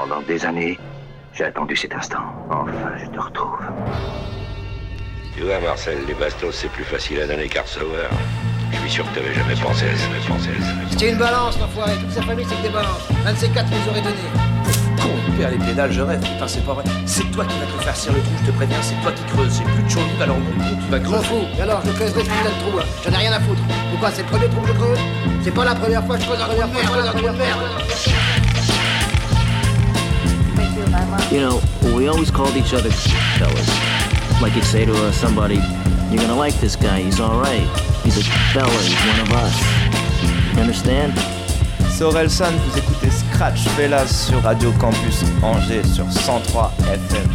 Pendant des années, j'ai attendu cet instant. Enfin, je te retrouve. Tu vois, Marcel, les bastos, c'est plus facile à donner qu'à recevoir. Je suis sûr que t'avais jamais pensé à ça, jamais pensé à ça. C'était une balance, l'enfoiré. Toute sa famille, c'est que des balances. Un de ces quatre nous aurait donné. Con, père les pédales, je rêve. Putain, c'est pas vrai. C'est toi qui vas te farcir le trou, je te préviens, c'est toi qui creuses. C'est plus de chauve, alors tu vas creuser. fous. Et alors, je creuserai ce putain de trou, là. J'en ai rien à foutre. Pourquoi? C'est le premier trou que je creuse? C'est pas la première fois que je creuse trou de merde. je creuse de merde. You know, we always called each other fellas. Like you'd say to uh, somebody, you're gonna like this guy, he's alright. He's a fella, he's one of us. You understand? C'est Orelsan, vous écoutez Scratch Fellas sur Radio Campus Angers sur 103 FM.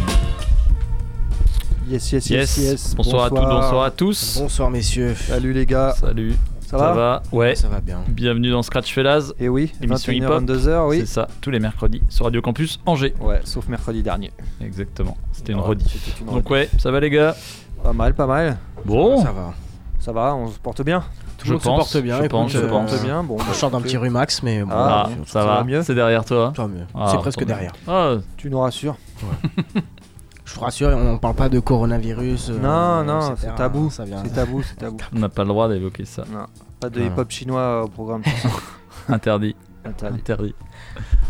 Yes, yes, yes, Yes. yes. Bonsoir, à toutes, bonsoir à tous. Bonsoir messieurs. Salut les gars. Salut. Ça, va, Ouais. Ça va bien. Bienvenue dans Scratch Fellas. Et oui, Émission 21h, hip-hop. 22h, oui. C'est ça, tous les mercredis sur Radio Campus Angers. Ouais, sauf mercredi dernier. Exactement. C'était une Ouais, rediff. une Donc ouais, ça va les gars? Pas mal, pas mal. Bon, Ça va. Ça va, on se porte bien? Tout Je pense, se porte bien. je pense, je euh, pense. porte bien. Bon, On bah, chante un petit rumax, mais bon. ah, ouais, ça, ça va, va mieux C'est derrière toi. Mieux. Ah, c'est presque derrière. Ah, Tu nous rassures? Je vous rassure, on parle pas de coronavirus. euh, non, non, c'est tabou. Ça vient. C'est tabou, c'est tabou. on n'a pas le droit d'évoquer ça. Non, pas de hip-hop chinois au programme. Interdit. Interdit. Interdit.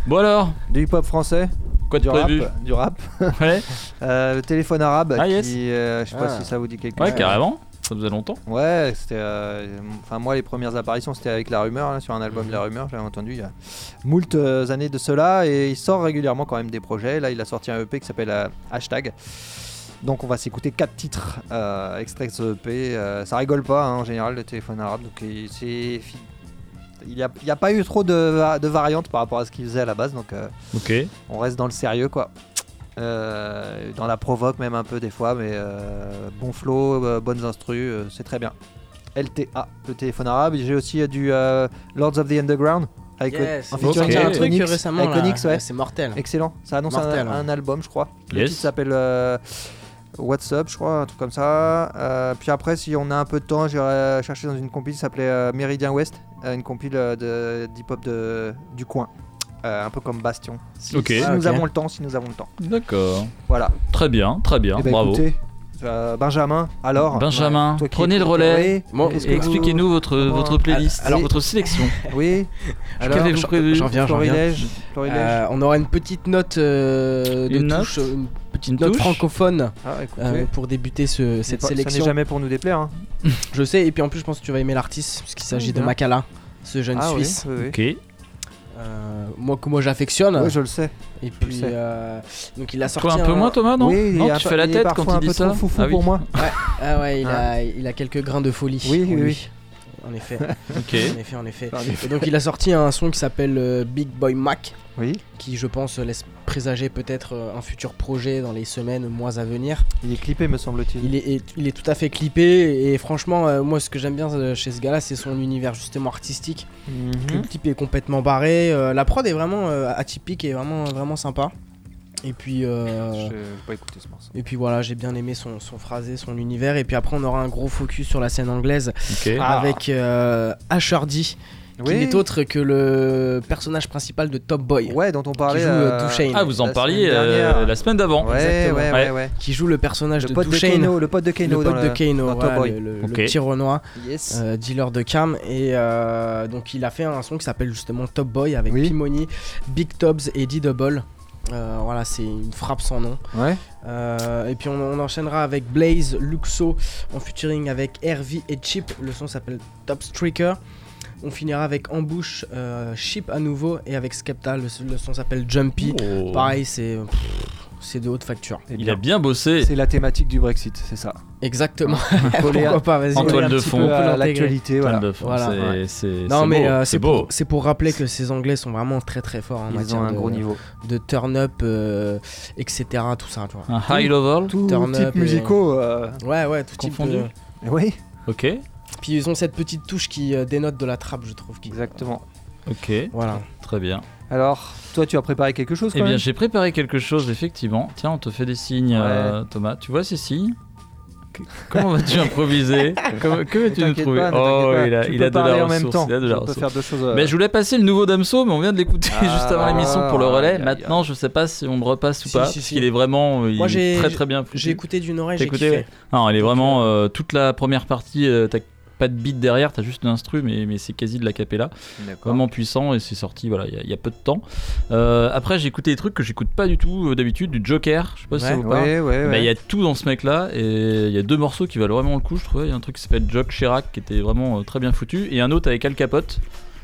Bon alors, Du hip-hop français, quoi de du rap, du rap. Ouais, Euh, le téléphone arabe, Ah, yes. qui, euh, je sais pas Ah. si ça vous dit quelque ouais, chose. carrément. Ça faisait longtemps. Ouais, c'était. euh, Enfin, moi, les premières apparitions, c'était avec La Rumeur, là, sur un album Mhm. La Rumeur, j'avais entendu il y a moult euh, années de cela, et il sort régulièrement quand même des projets. Là, il a sorti un EP qui s'appelle euh, Hashtag. Donc, on va s'écouter quatre titres euh, extraits de ce EP. Euh, ça rigole pas, hein, en général, le téléphone arabe. Donc, il- c'est. Il n'y a, il y a pas eu trop de, de variantes par rapport à ce qu'il faisait à la base, donc euh, Ok. on reste dans le sérieux, quoi. Euh, dans la provoque même un peu des fois, mais euh, bon flow, euh, bonnes instrus, euh, c'est très bien. LTA, le téléphone arabe. J'ai aussi euh, du euh, Lords of the Underground avec Yes. en featuring sorti un truc Onyx, récemment. ouais. C'est mortel. Excellent. Ça annonce un, hein. un album, je crois. Le Yes. titre s'appelle euh, What's Up, je crois, un truc comme ça. Euh, puis après, si on a un peu de temps, j'irai chercher dans une compile qui s'appelait euh, Méridien Ouest, euh, une compile euh, de d'hip-hop de, du coin. Euh, un peu comme Bastion. Si, Ah, nous avons le temps, si nous avons le temps. D'accord. Voilà. Très bien, très bien. Eh ben, Bravo. écoutez, euh, Benjamin, alors Benjamin, prenez le relais. Bon, vous- expliquez-nous votre, comment- votre playlist, Alors- votre sélection. Oui. Alors, Qu'avez-vous prévu? J'en viens, j'en viens. Florilège, Florilège. Euh, on aura une petite note euh, de Une note? touche, petite Une note touche francophone Ah, euh, pour débuter ce- cette pas- Ça sélection. n'est jamais pour nous déplaire. Hein. Je sais, et puis en plus, je pense que tu vas aimer l'artiste, puisqu'il s'agit de bien. Makala, ce jeune Ah oui, Suisse. oui, oui. Ok. Euh, moi que moi j'affectionne. Oui, je le sais. Et puis sais. euh, donc il a sorti Toi un peu moins Thomas, non oui, il Non, un tu fais la il tête quand un il dit peu ça trop foufou Ah oui. pour moi. Ah ouais, il Hein a il a quelques grains de folie. Oui, oui, oui. En effet. Ok. En effet, en effet. Et donc il a sorti un son qui s'appelle euh, Big Boy Mac, Oui, qui je pense laisse présager peut-être euh, un futur projet dans les semaines, mois à venir. il est clippé, me semble-t-il. Il est, est- il est tout à fait clippé et franchement, euh, moi ce que j'aime bien chez ce gars-là, c'est son univers justement artistique. Le Mhm. type est complètement barré. euh, la prod est vraiment euh, atypique et vraiment, vraiment sympa. Et puis, euh, Je n'ai pas écouté ce morceau. et puis voilà, j'ai bien aimé son, son phrasé, son univers. Et puis après, on aura un gros focus sur la scène anglaise. Ah. avec euh, Ashardy, qui n'est autre que le personnage principal de Top Boy, Ouais, dont on parlait. joue, euh, euh. Ah, vous en la parliez euh, la semaine d'avant. Ouais, ouais, Exactement. ouais, ouais. qui joue le personnage Le de pote de. Kano, le pote de Kano. le pote de Kano, dans Top Boy. le, le- petit Renoir, Yes. euh, dealer de cam. Et euh, donc il a fait un son qui s'appelle justement Top Boy avec Oui. P-Money, Big Tobs et D-Double. Euh, voilà, c'est une frappe sans nom. Ouais. Euh, et puis on, on enchaînera avec Blaze, Luxo en featuring avec RV et Chip. Le son s'appelle Top Streaker. On finira avec Ambush, euh, Chip à nouveau et avec Skepta. Le, le son s'appelle Jumpy. Oh. Pareil, c'est c'est de haute facture. Eh Il bien, a bien bossé. C'est la thématique du Brexit, c'est ça. Exactement. Pourquoi pas, vas-y. En toile un de fond. l'actualité, voilà. Plein de fond, Voilà. c'est- Ouais. c'est Non c'est mais beau, euh, c'est c'est beau. pour, c'est pour rappeler que ces Anglais sont vraiment très très forts en Ils matière ont un de, gros niveau. de turn up, euh, etc. Tout ça, tu vois. Un high level. Tout type musicaux. euh, Ouais, ouais, tout type Confondu. de- Oui, Ok. Puis ils ont cette petite touche qui dénote de la trappe, je trouve. qui- exactement. Ok. Voilà. Très bien. Alors, toi, tu as préparé quelque chose Eh bien, même j'ai préparé quelque chose, effectivement. Tiens, on te fait des signes, euh, Thomas. Tu vois ces signes Comment vas-tu improviser Comment- Que veux-tu nous T'inquiète trouver pas, ne Oh, t'inquiète pas. il a, Tu il peux a de parler la en même ressource, temps. il a de la Tu peux ressource. faire deux choses, euh. Mais je voulais passer le nouveau Damso, mais on vient de l'écouter Ah, juste avant l'émission pour le relais. aïe, aïe, Maintenant, je sais pas si on le repasse ou Si, pas, si, parce si. qu'il est vraiment il Moi, est j'ai- très très bien. foutu. J'ai écouté d'une oreille, T'as j'ai écouté kiffé. ouais. Non, il est vraiment euh, toute la première partie. euh, t'as pas de beat derrière, t'as juste l'instru, mais, mais c'est quasi de la capella. Vraiment puissant et c'est sorti voilà il y a- il y, a peu de temps. Euh, après, j'ai écouté des trucs que j'écoute pas du tout euh, d'habitude, du Joker. Je sais pas si ça vous parle. Ouais, ouais, Bah. Il y a tout dans ce mec là et il y a deux morceaux qui valent vraiment le coup je trouvais. Il y a un truc qui s'appelle Jock Chirac qui était vraiment euh, très bien foutu et un autre avec Al Capote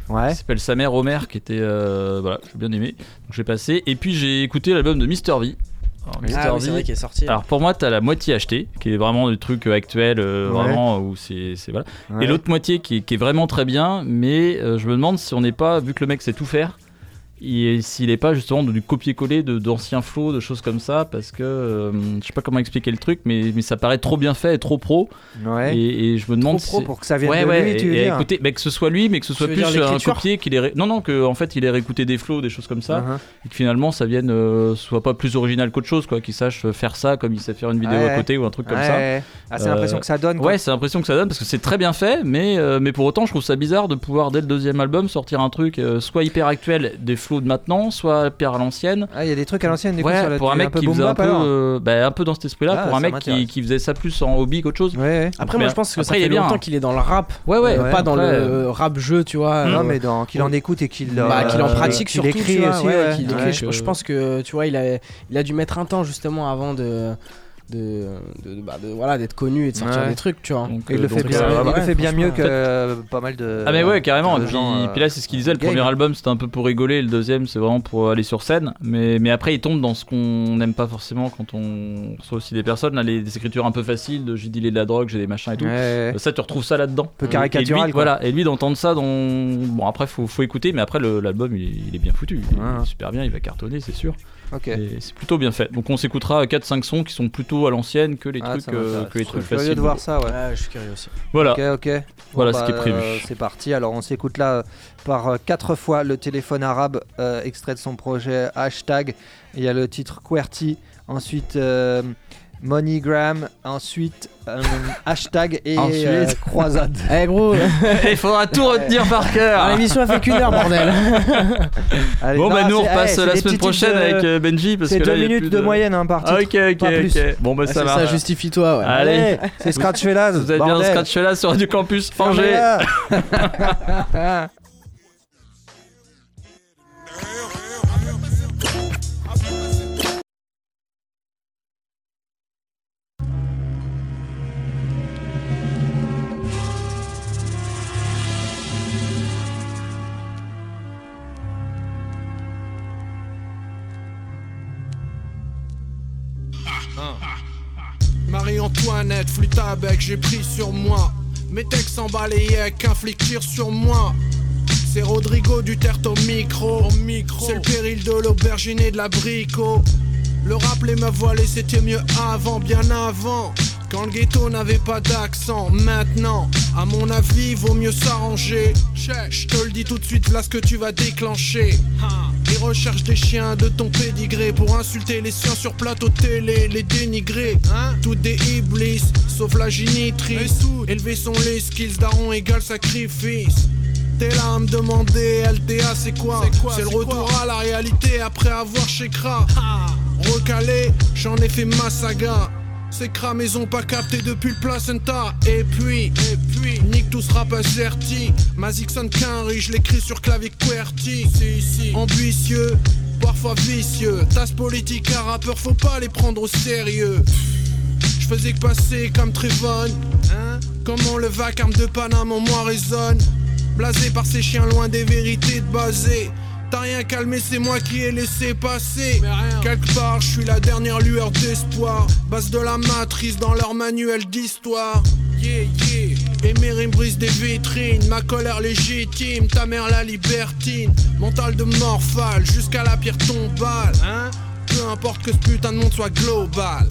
Ouais. qui s'appelle Sa mère Homer qui était voilà j'ai bien aimé donc j'ai passé et puis j'ai écouté l'album de Mr V. Alors, Mr. Ah oui, c'est V, vrai qu'il est sorti. alors pour moi t'as la moitié acheté qui est vraiment du truc euh, actuel euh, Ouais. vraiment où c'est c'est- voilà Ouais. et l'autre moitié qui est, qui est vraiment très bien mais euh, je me demande si on n'est pas vu que le mec sait tout faire s'il n'est pas justement du copier-coller d'anciens flows, de choses comme ça, parce que euh, je sais pas comment expliquer le truc, mais, mais ça paraît trop bien fait et trop pro. Ouais. Et, et je me demande Trop pro si- pour que ça vienne ouais, de ouais, lui, tu veux et dire écoutez, bah, que ce soit lui, mais que ce soit plus un copier qu'il ait. Non, non, que en fait il ait réécouté des flows, des choses comme ça, Uh-huh. et que finalement ça vienne, euh, soit pas plus original qu'autre chose, quoi, qu'il sache faire ça comme il sait faire une vidéo à côté ou un truc comme ça. Ah, c'est Euh, l'impression que ça donne. quoi. Ouais, c'est l'impression que ça donne parce que c'est très bien fait, mais, euh, mais pour autant, je trouve ça bizarre de pouvoir, dès le deuxième album, sortir un truc euh, soit hyper actuel des de maintenant, soit hyper à l'ancienne. Ah, il y a des trucs à l'ancienne, du coup, Ouais, sur la- pour un mec qui faisait un peu, euh, bah, un peu dans cet esprit-là, Ah, pour un ça mec qui, faisait ça plus en hobby qu'autre chose. Ouais, ouais. Après, moi, je pense que ça Après, il fait est bien. longtemps qu'il est dans le rap. Ouais, ouais. euh, pas dans après, le rap jeu, tu vois. Non, euh, mais dans- qu'il en écoute et qu'il bah, qu'il en euh, pratique qu'il surtout, écrit tu vois, aussi. ouais, ouais. qu'il Ouais. écrit. Je, je pense que tu vois, il a, il a dû mettre un temps justement avant de, de, de- bah, de- voilà, d'être connu et de sortir Ouais. des trucs, tu vois. Donc, Et il euh, le fait donc, bien, euh, il le voilà. fait bien mieux que euh, pas mal de. Ah mais ouais carrément puis, gens, euh, puis là c'est ce qu'il disait le premier album c'était un peu pour rigoler le deuxième c'est vraiment pour aller sur scène mais, mais après il tombe dans ce qu'on n'aime pas forcément quand on reçoit aussi des personnes là, les, des écritures un peu faciles de j'ai dealé de la drogue j'ai des machins et tout Ouais. Euh, ça tu retrouves ça là-dedans peu Et- caricatural, et lui, quoi. voilà et lui d'entendre ça dans bon après faut, faut écouter mais après l'album il, est- il est bien foutu il est super bien il va cartonner c'est sûr Ok. et c'est plutôt bien fait donc on s'écoutera 4-5 sons qui sont plutôt à l'ancienne que les Ah, trucs euh, que les Je trucs suis curieux faciles de voir ça, ouais. Ouais, je suis curieux aussi. voilà Ok, ok. Bon, Voilà ce bah, qui est prévu. euh, c'est parti. Alors, on s'écoute là euh, par euh, quatre fois le téléphone arabe, euh, extrait de son projet hashtag. Il y a le titre QWERTY, ensuite euh, MoneyGram, ensuite euh, hashtag et Ensuite. euh, croisade. Eh gros, il faudra tout retenir par cœur l'émission a fait qu'une heure, bordel. Allez, Bon, non, bah, nous on c'est- repasse eh, c'est la semaine prochaine de- avec euh, Benji parce C'est que là, deux il y a minutes plus de... moyenne hein, par titre. ok, ok, pas plus. ok. Bon, bah Ah, ça c'est va. ça, justifie-toi, ouais. Allez, c'est Scratch vous êtes bien scratch sur du campus Angers. Bec, j'ai pris sur moi. Mes textes emballés qu'un flic tire sur moi. C'est Rodrigo du au micro. micro. C'est le péril de l'aubergine et de l'abricot. Le rap, les meufs voilées, c'était mieux avant, bien avant. Quand le ghetto n'avait pas d'accent, maintenant, à mon avis, vaut mieux s'arranger. Je te le dis tout de suite, là ce que tu vas déclencher. Ils recherchent des chiens de ton pédigré pour insulter les siens sur plateau télé, les dénigrer. Tout des iblis, sauf la génitrice. Élever sont les skills, daron égale sacrifice. T'es là à me demander, LTA c'est quoi? C'est le retour à la réalité après avoir chez Kra. Recalé, j'en ai fait ma saga. Ces crames, ils ont pas capté depuis le placenta. Et puis, et puis, nique tout ce rap incerti. Mazik sonne qu'un je l'écris sur clavier QWERTY. Si, si. Ambitieux, parfois vicieux. Tasse politique à rappeur, faut pas les prendre au sérieux. Je faisais que passer comme Trevon. Hein? Comment le vacarme de Paname en moi résonne. Blasé par ces chiens loin des vérités de basé. T'as rien calmé, c'est moi qui ai laissé passer. Quelque part, je suis la dernière lueur d'espoir. Base de la matrice dans leur manuel d'histoire. Yeah, yeah. Et mes rimes brisent des vitrines. Ma colère légitime, ta mère la libertine. Mental de morphale jusqu'à la pierre tombale. Hein? Peu importe que ce putain de monde soit global.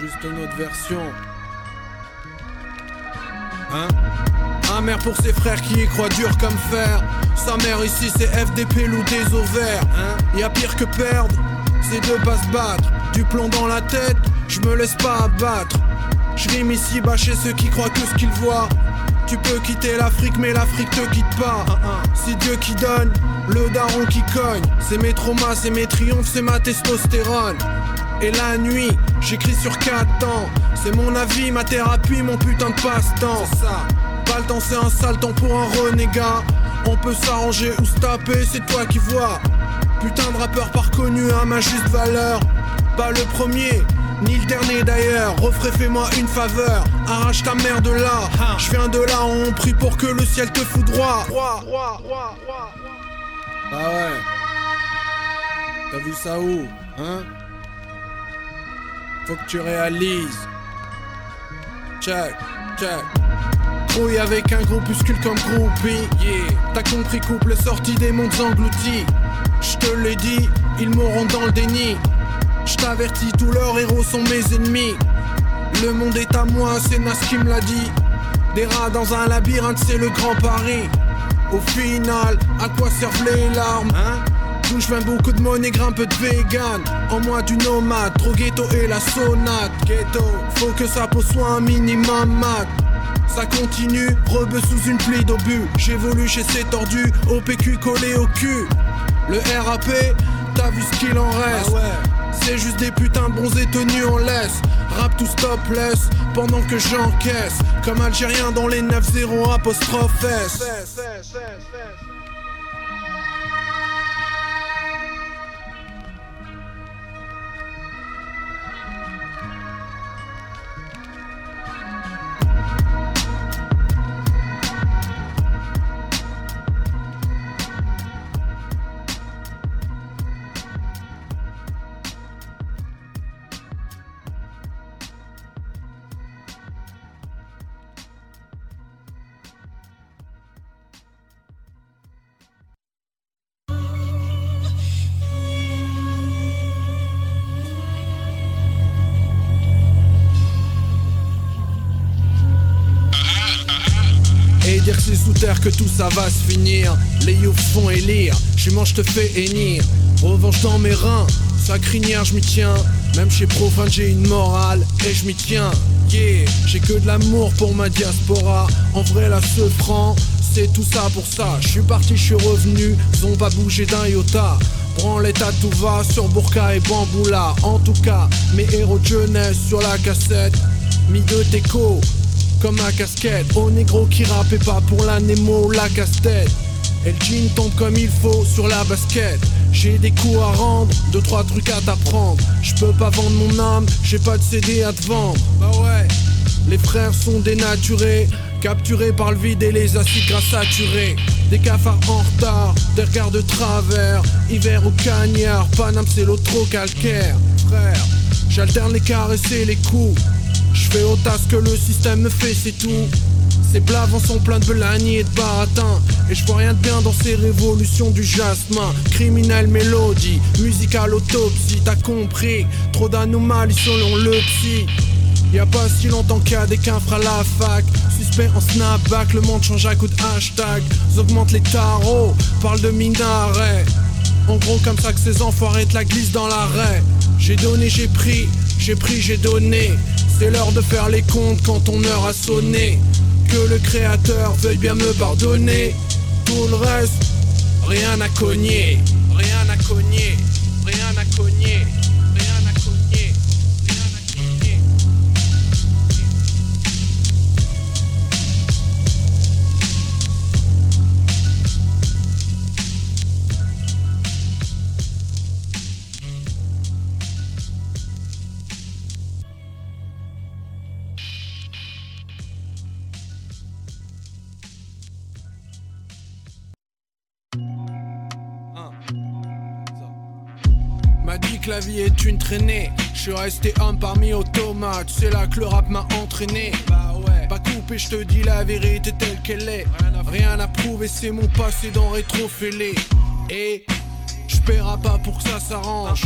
Juste une autre version. Hein? Amer pour ses frères qui y croient dur comme fer. Sa mère ici c'est FDP ou des ovaires. Hein? Y a pire que perdre, c'est de pas se battre. Du plomb dans la tête, je me laisse pas abattre. Je ici bas chez ceux qui croient que ce qu'ils voient. Tu peux quitter l'Afrique, mais l'Afrique te quitte pas. C'est Dieu qui donne, le daron qui cogne. C'est mes traumas, c'est mes triomphes, c'est ma testostérone. Et la nuit, j'écris sur 4 temps. C'est mon avis, ma thérapie, mon putain de passe-temps. C'est ça. Pas le temps, c'est un sale temps pour un renégat. On peut s'arranger ou se taper, c'est toi qui vois. Putain de rappeur pas reconnu à ma juste valeur. Pas le premier, ni le dernier d'ailleurs. Refrais, fais-moi une faveur. Arrache ta mère de là. Je viens de là, on prie pour que le ciel te foudroie. Ah ouais. T'as vu ça où, hein? Faut que tu réalises. Check, check. Trouille avec un groupuscule comme groupie. Yeah. T'as compris, couple sorti des mondes engloutis. Je te l'ai dit, ils mourront dans le déni. Je t'avertis, tous leurs héros sont mes ennemis. Le monde est à moi, c'est Nas qui me l'a dit. Des rats dans un labyrinthe, c'est le grand pari. Au final, à quoi servent les larmes hein je viens beaucoup de monnaie, grimpe de vegan. En moi du nomade, trop ghetto et la sonate. Ghetto, faut que sa peau soit un minimum mat. Ça continue, rebeu sous une pluie d'obus. J'évolue chez ces tordus, au PQ collé au cul. Le RAP, t'as vu ce qu'il en reste C'est juste des putains bronzés tenus en laisse Rap tout stopless pendant que j'encaisse Comme Algérien dans les 9-0 apostrophe S ça va se finir. Les youths font élire, je mange te fais hennir. Revanche dans mes reins, sa crinière je m'y tiens. Même chez profane j'ai une morale et je m'y tiens. Yeah, j'ai que de l'amour pour ma diaspora. En vrai là ce franc, c'est tout ça pour ça. Je suis parti, je suis revenu, ont pas bougé d'un iota. Branlette à tout va sur Burka et Bamboula. En tout cas, mes héros de jeunesse sur la cassette. Mis de déco, comme ma casquette. Au négro qui rappe pas pour la Nemo la casse-tête. Et le jean tombe comme il faut sur la basket. J'ai des coups à rendre, deux trois trucs à t'apprendre. Je peux pas vendre mon âme, j'ai pas de CD à te vendre. Bah ouais, les frères sont dénaturés Capturés par le vide et les acides gras saturés. Des cafards en retard, des regards de travers. Hiver au cagnard, Paname c'est l'eau trop calcaire. Frère, j'alterne les caresses et les coups je fais autant ce que le système me fait, c'est tout. Ces blavants sont pleins de belagnis et de baratins. Et je vois rien de bien dans ces révolutions du jasmin. Criminel mélodie, musical autopsie, t'as compris. Trop d'anomalies selon le psy. Y a pas si longtemps qu'il y a des qu'infra à la fac. Suspect en snapback, le monde change à coup de hashtag. Augmente les tarots, parle de minaret. En gros, comme ça que ces enfoirés te la glissent dans l'arrêt. J'ai donné, j'ai pris, j'ai pris, j'ai donné. C'est l'heure de faire les comptes quand ton heure a sonné. Que le créateur veuille bien me pardonner. Tout le reste, rien à cogner. Rien à cogner, rien à cogner. Que la vie est une traînée. Je suis resté homme parmi automates. C'est là que le rap m'a entraîné. Bah ouais. Pas coupé, je te dis la vérité telle qu'elle est. Rien à prouver, c'est mon passé dans rétrofélé. Et J'paierai pas pour que ça s'arrange.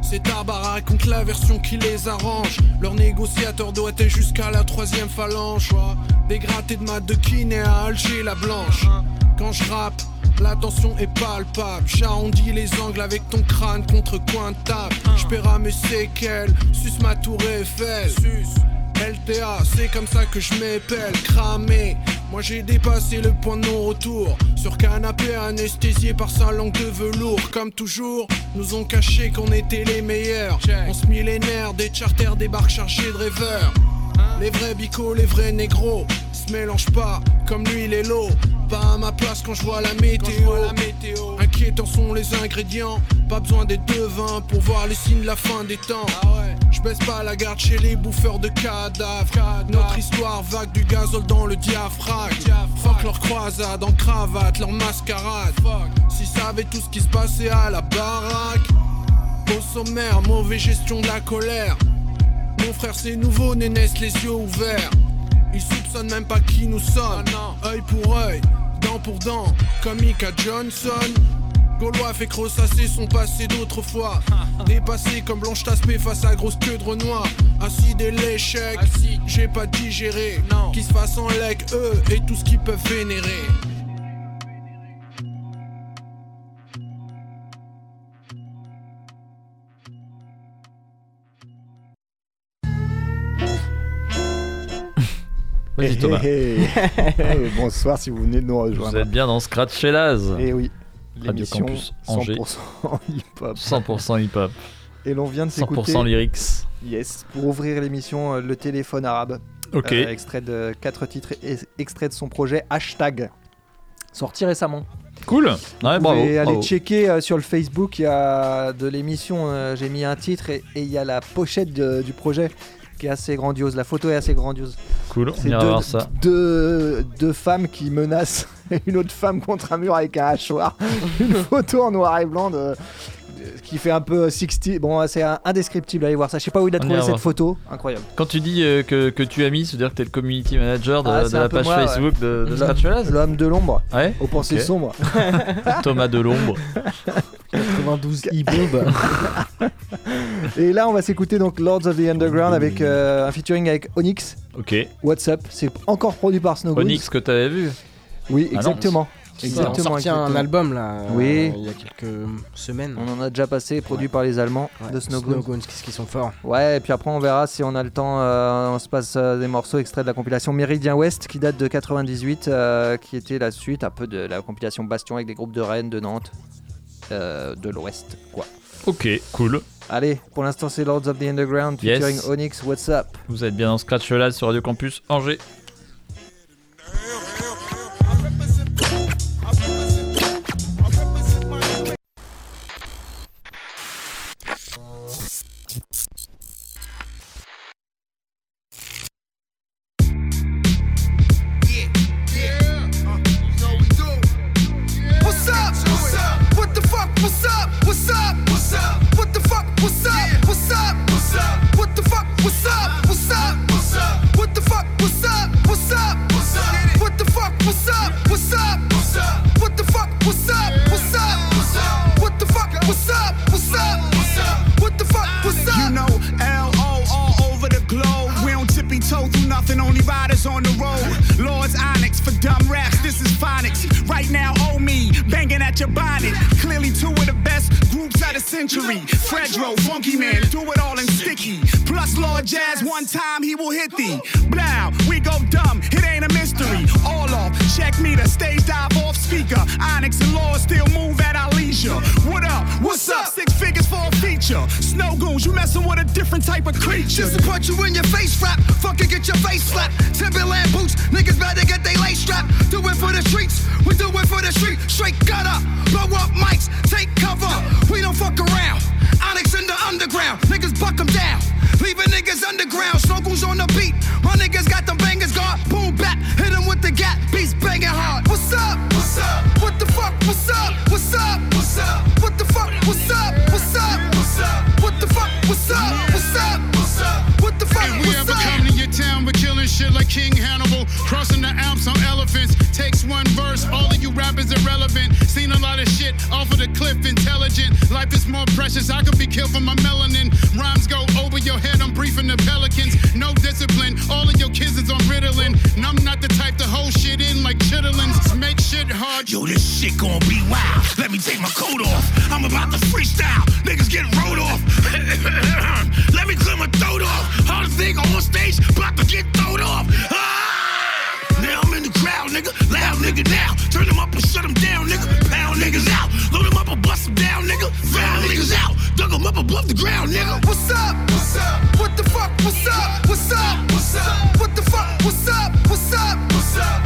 C'est ta baraque contre la version qui les arrange. Leur négociateur doit être jusqu'à la troisième phalange. Des grattés de maths de kiné à Alger la blanche. Quand je rappe, la tension est palpable. J'arrondis les angles avec ton crâne contre coin de table. J'paierai mes séquelles, suce ma tour Eiffel. LTA, c'est comme ça que je m'épelle, cramé. Moi j'ai dépassé le point de non-retour. Sur canapé anesthésié par sa langue de velours. Comme toujours, nous ont caché qu'on était les meilleurs. On se millénaire, des charters débarquent chargés de rêveurs. Les vrais bicos, les vrais négros se mélangent pas comme l'huile et l'eau. Pas à ma place quand je vois la météo. Inquiétants sont les ingrédients. Pas besoin des devins pour voir les signes de la fin des temps. Je baisse pas la garde chez les bouffeurs de cadavres. Notre histoire vague du gazole dans le diaphragme. Fuck leur croisade en cravate, leur mascarade. S'ils savaient tout ce qui se passait à la baraque. Au sommaire, mauvaise gestion de la colère. Mon frère, c'est nouveau, naissent les yeux ouverts. Ils soupçonnent même pas qui nous sommes. Œil pour œil, dent pour dent, comme Mika Johnson. Gaulois fait crosasser son passé d'autrefois. Dépassé comme Blanche Taspé face à grosse queue de Renoir. Assis dès l'échec, j'ai pas digéré. Qui se fasse en lec, eux, et tout ce qu'ils peuvent vénérer. Vas-y Thomas. Hey, hey, hey. Bonsoir si vous venez de nous rejoindre. Vous êtes bien dans Scratch et Laz. Et oui, l'émission Campus Angers. 100% hip-hop. 100% hip-hop. Et l'on vient de s'écouter. 100% lyrics. Yes, pour ouvrir l'émission, euh, le téléphone arabe. Ok. Euh, extrait de 4 titres, et- extrait de son projet Hashtag. Sorti récemment. Cool. Ouais, Vous bravo. bravo. checker euh, sur le Facebook, il y a de l'émission, euh, j'ai mis un titre et et il y a la pochette de- du projet qui est assez grandiose. La photo est assez grandiose. Cool, on C'est ira deux, voir ça. Deux, deux femmes qui menacent une autre femme contre un mur avec un hachoir. une photo en noir et blanc de, de- qui fait un peu 60. Bon, c'est indescriptible. Allez voir ça. Je sais pas où il a On trouvé cette voir. photo. Incroyable. Quand tu dis euh, que, que tu as mis, c'est-à-dire que t'es le community manager de, Ah, de la page moi, ouais. Facebook de, de L'homme- Laz L'homme de l'ombre. Ouais. Aux pensées sombres. Thomas de l'ombre. 92 e-bob. Et là, on va s'écouter donc Lords of the Underground avec euh, un featuring avec Onyx. Ok. What's Up C'est encore produit par Snow. Onyx que t'avais vu. Oui, Ah exactement. Exactement. sorti un album là, euh, Oui. il y a quelques semaines. On en a déjà passé, produit Ouais. par les Allemands Ouais, de Snow Goons. Goons, qu'est-ce qu'ils sont forts. Ouais, et puis après on verra si on a le temps. euh, on se passe euh, des morceaux extraits de la compilation Méridien Ouest qui date de 98, euh, qui était la suite un peu de la compilation Bastion avec des groupes de Rennes, de Nantes, euh, de l'Ouest, quoi. Ok, cool. Allez, pour l'instant c'est Lords of the Underground Yes. featuring Onyx. What's up? Vous êtes bien dans Scratch Laz sur Radio Campus Angers. Banging at your bonnet. Clearly, two of the best groups of the century. Fredro, Funky Man, do it all in sticky. Plus, Lord Jazz, one time he will hit thee. Blow, we go dumb, it ain't messing with a different type of creature. Just to punch you in your face strap, fucking get your face slapped. Timberland boots, niggas better get they lace strap. Do it for the streets, we do it for the street. Straight gutter, blow up mics, take cover. We don't fuck around. Onyx in the underground, niggas buck 'em down. Leaving niggas underground, snuggles on the beat. My niggas got them bangers guard, boom back, hit 'em with the gap, beats banging hard. What's up? What's up? What the fuck? What's up? What's up? What's up? What the fuck? What's up? What's up? What's up? What's up? What the fuck? If we ever come to your town, we're killing shit like King Hannibal. Crossing the Alps on elephants, takes one verse. All of you rappers irrelevant. Seen a lot of shit off of the cliff, intelligent. Life is more precious. I could be killed for my melanin. Rhymes go over your head. I'm briefing the pelicans. No discipline. All of your kids is on Ritalin. And I'm not the type to hold shit in like chitlins. Make shit hard. Yo, this shit gon' be wild. Let me take my coat off. I'm about to freestyle. Niggas get my throat off. Hardest nigga on stage, about to get throwed off. Ah! Now I'm in the crowd, nigga. Loud nigga now. Turn them up and shut them down, nigga. Pound niggas out. Load them up and bust them down, nigga. Found niggas out. Dug them up above the ground, nigga. What's up? What's up? What the fuck? What's up? What's up? What's up? What the fuck? What's up? What's up? What's up?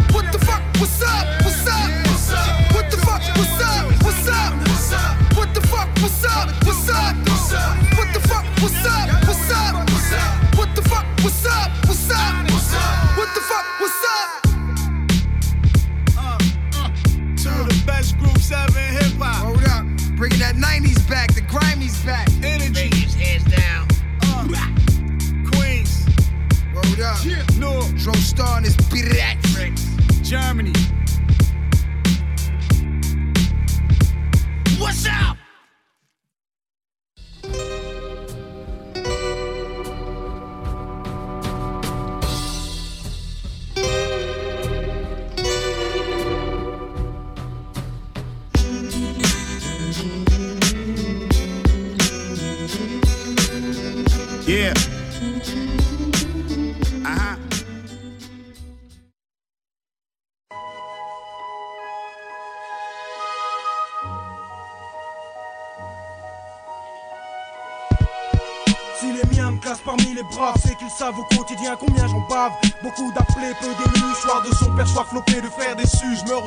No. Dro Star and his bitch. Germany. What's up?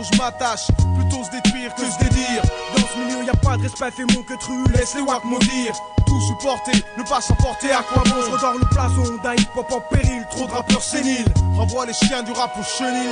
Je m'attache, plutôt se détruire que se dédire. Dans ce milieu, y a pas de respect, fais mon que tru, laisse les wack maudire. Supporter, ne pas s'emporter, à quoi bon Je redors le blason d'un hip-hop en péril, trop de rappeurs séniles. Renvoie les chiens du rap au chenil.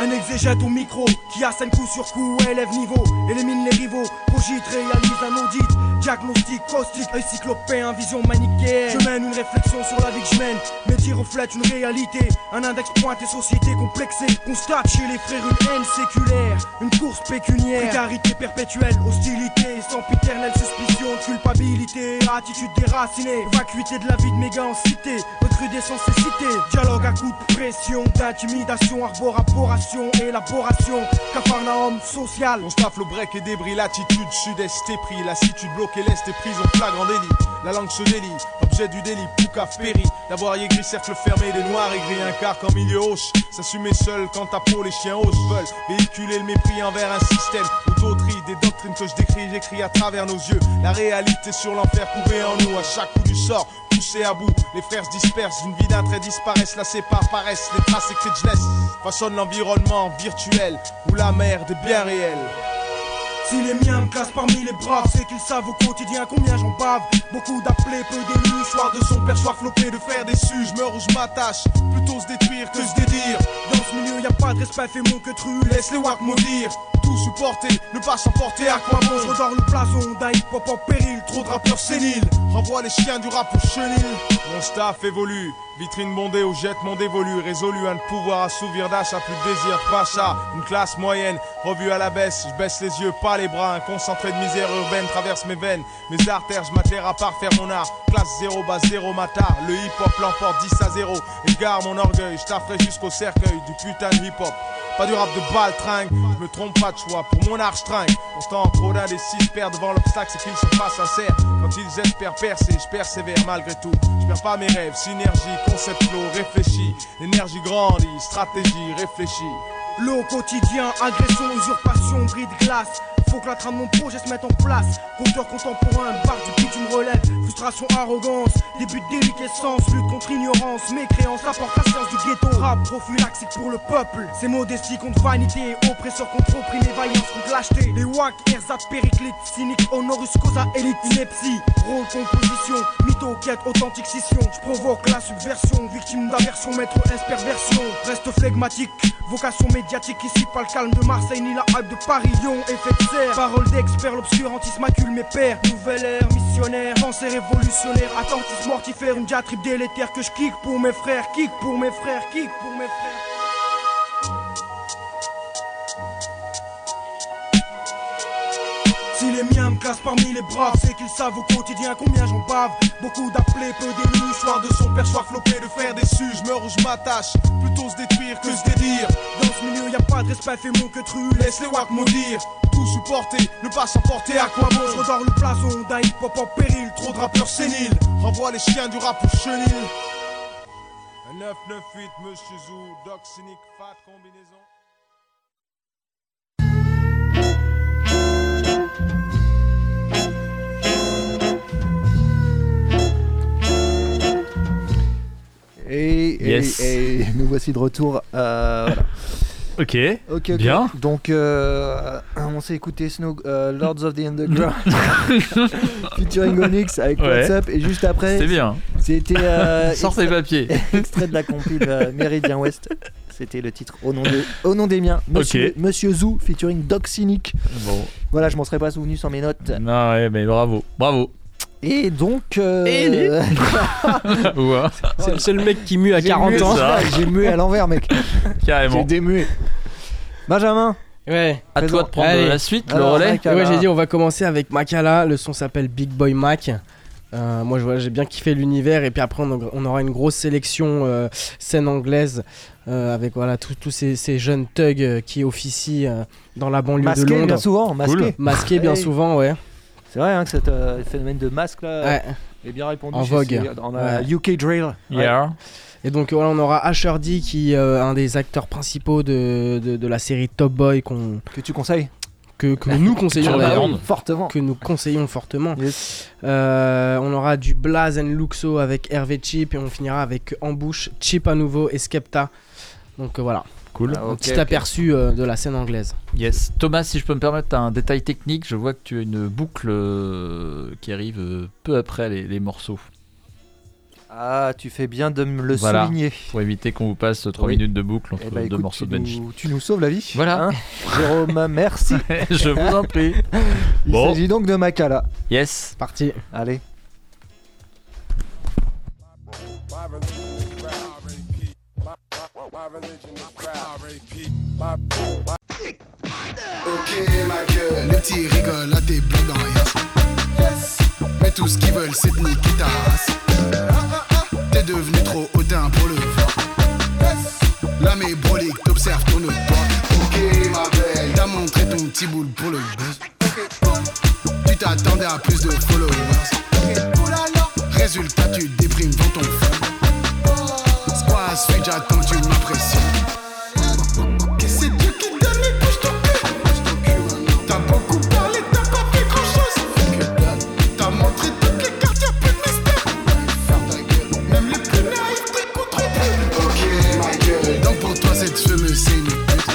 Un exégète au micro, qui assène coup sur coup, élève niveau, élimine les rivaux, cogite, réalise un audit. Diagnostic caustique, encyclopéen, vision manichéenne. Je mène une réflexion sur la vie que je mène. Mes dires reflètent une réalité. Un index pointe et société complexée. Constate chez les frères une haine séculaire. Une course pécuniaire. Précarité perpétuelle, hostilité, sans piternelle suspicion, culpabilité, attitude déracinée. Vacuité de la vie de méga en cité. Recrudescence et cité. Dialogue à coups de pression, d'intimidation, arboration, élaboration. Cafarnaum social. On staffe le break et débris, l'attitude sud-est est pris, lassitude bloquée, l'est est prise en flagrant délit. La langue se délie, objet du délit, poucaf péri. D'avoir gris, cercle fermé, des noirs aigris, un quart qu'en milieu hoche. S'assumer seul quand ta peau, les chiens haussent veulent véhiculer le mépris envers un système ou d'autres des doctrines que je décris, j'écris à travers nos yeux. La réalité sur l'enfer couvé en nous, à chaque coup du sort, poussé à bout. Les frères se dispersent, une vie d'un trait disparaissent, la sépare, paraissent, les traces écrites je laisse. Façonne l'environnement virtuel où la mer des biens réels. Si les miens me classent parmi les braves, c'est qu'ils savent au quotidien combien j'en bave. Beaucoup d'appelés, peu d'élus, soir de son père, soir flopé de faire déçu. Je meurs ou je m'attache, plutôt se détruire que se dédire. Ce milieu, y a pas de respect, fais mon que tru, laisse les wack maudire. Tout supporter, ne pas s'emporter, à quoi bon Je redors le blason d'un hip-hop en péril, trop de rappeurs séniles. Renvoie les chiens du rap au chenil. Mon staff évolue, vitrine bondée au jet mon dévolu. Résolu à ne pouvoir assouvir d'achat, plus de désir de pacha. Une classe moyenne, revue à la baisse. Je baisse les yeux, pas les bras. Un concentré de misère urbaine traverse mes veines. Mes artères, je m'atterre à part faire mon art. Classe 0 bas 0 matar. Le hip-hop l'emporte 10 à 0. Et gare mon orgueil, je jusqu'au cercueil du putain de hip-hop. Pas du rap de baltringue, je me trompe pas de choix pour mon arche-tringue. Constant trop six perd devant l'obstacle, c'est qu'ils sont pas sincères. Quand ils espèrent percer, je persévère malgré tout. Je perds pas mes rêves, synergie, concept flow, réfléchi. L'énergie grandit, stratégie, réfléchie. L'eau quotidien, agression, usurpation, bris de glace. Faut que la trame mon projet se mette en place. Compteur contemporain, barre du bitume relève. Arrogance, début de déliquescence, lutte contre ignorance, mécréance, apporte la science du ghetto. Rap, prophylaxique pour le peuple. C'est modestie contre vanité, oppresseur contre opprimé, vaillance contre lâcheté. Les wack, ersatz, périclite, cynique, honoris causa, élite, ineptie. Rôle, composition, mytho, quête, authentique scission. Je provoque la subversion, victime d'aversion, maître S perversion. Reste flegmatique, vocation médiatique, ici pas le calme de Marseille ni la hype de Paris, Lyon, effet de serre. Parole d'expert, l'obscurantisme macule mes pères. Nouvelle ère, missionnaire, pensée révolutionnaire, attentisme mortifère, une diatribe délétère que je kick pour mes frères, kick pour mes frères, kick pour mes frères. Si les miens me classent parmi les braves, c'est qu'ils savent au quotidien combien j'en bave. Beaucoup d'appelés, peu d'élus, soir de son père, soir flopé de faire déçu. Je meurs ou je m'attache, plutôt se détruire que se dédire. Dans ce milieu, y a pas de respect, fais mon que tru, laisse les wack maudire. Tout supporter, ne pas s'emporter à quoi bon. Je redors le blason d'un hip en péril, trop de rappeurs séniles. Renvoie les chiens du rap au chenil. Un 998, Monsieur Zou, Doc Cynic, Fat Combinaison. Et, et- Yes. et nous voici de retour. euh, voilà. Ok. Ok, ok. Bien. Donc, euh, on s'est écouté Snow, euh, Lords of the Underground featuring Onyx avec Ouais. What's Up. Et juste après, C'est bien. C'était. Sors tes extrait- papiers. extrait de la compile Méridien West. C'était le titre au nom, de, au nom des miens. Monsieur. Monsieur Zou featuring Doc Cynic. Bon. Voilà, je m'en serais pas souvenu sans mes notes. Non, ouais, mais bravo. Bravo. Et donc. euh, Ouah. C'est le seul mec qui mue à J'ai 40 mué, ans. J'ai mué à l'envers, mec. Carrément. J'ai démué. Benjamin. Ouais. À toi de prendre Allez. la suite, le Alors, relais. Ouais, j'ai dit on va commencer avec Makala. Le son s'appelle Big Boy Mac. Euh, moi, j'ai bien kiffé l'univers et puis après, on, on aura une grosse sélection euh, scène anglaise euh, avec voilà tous ces, ces jeunes thugs qui officient euh, dans la banlieue de Masqué, Londres. bien souvent. Masqué. Masqués bien souvent, ouais. C'est vrai hein, que ce phénomène de masque là Ouais. est bien répandu. En chez vogue. ces- dans la Ouais. UK Drill. Yeah. Et donc voilà, on aura Asher D qui est euh, un des acteurs principaux de, de, de la série Top Boy qu'on Que tu conseilles que, que nous conseillons. Fortement. que nous conseillons fortement. Yes. Euh, on aura du Blaze and Luxo avec Hervé Chip et on finira avec Embouche, Chip à nouveau et Skepta. Donc euh, voilà, Cool. Ah, un ok, petit aperçu euh, de la scène anglaise. Yes. Thomas, si je peux me permettre, un détail technique. Je vois que tu as une boucle euh, qui arrive euh, peu après les, les morceaux. Ah, tu fais bien de me le Voilà. souligner. Pour éviter qu'on vous passe 3 Oui. minutes de boucle entre Eh bah, deux écoute, morceaux tu, de bench. nous, tu nous sauves la vie. Voilà. Hein Jérôme, merci. je vous en prie. Il Bon. s'agit donc de Makala. Yes. Parti. Allez. Ok ma gueule, les petits rigolent à tes blagues dans yes. Mais tout ce qu'ils veulent c'est te niquer ta race. T'es devenu trop hautain pour le voir. Là mes broliques t'observent tourne pas. Ok ma belle, t'as montré ton petit boule pour le buzz. Tu t'attendais à plus de followers. Résultat tu déprimes dans ton Squad suite j'attends que tu m'apprécies c'est Dieu qui donne les bouches ton cul T'as beaucoup parlé, t'as pas fait grand chose T'as montré toutes les cartes, y'a plus de mystère. Même les plus naïfs t'écouteront plus Ok ma gueule. Donc pour toi cette c'est une pute.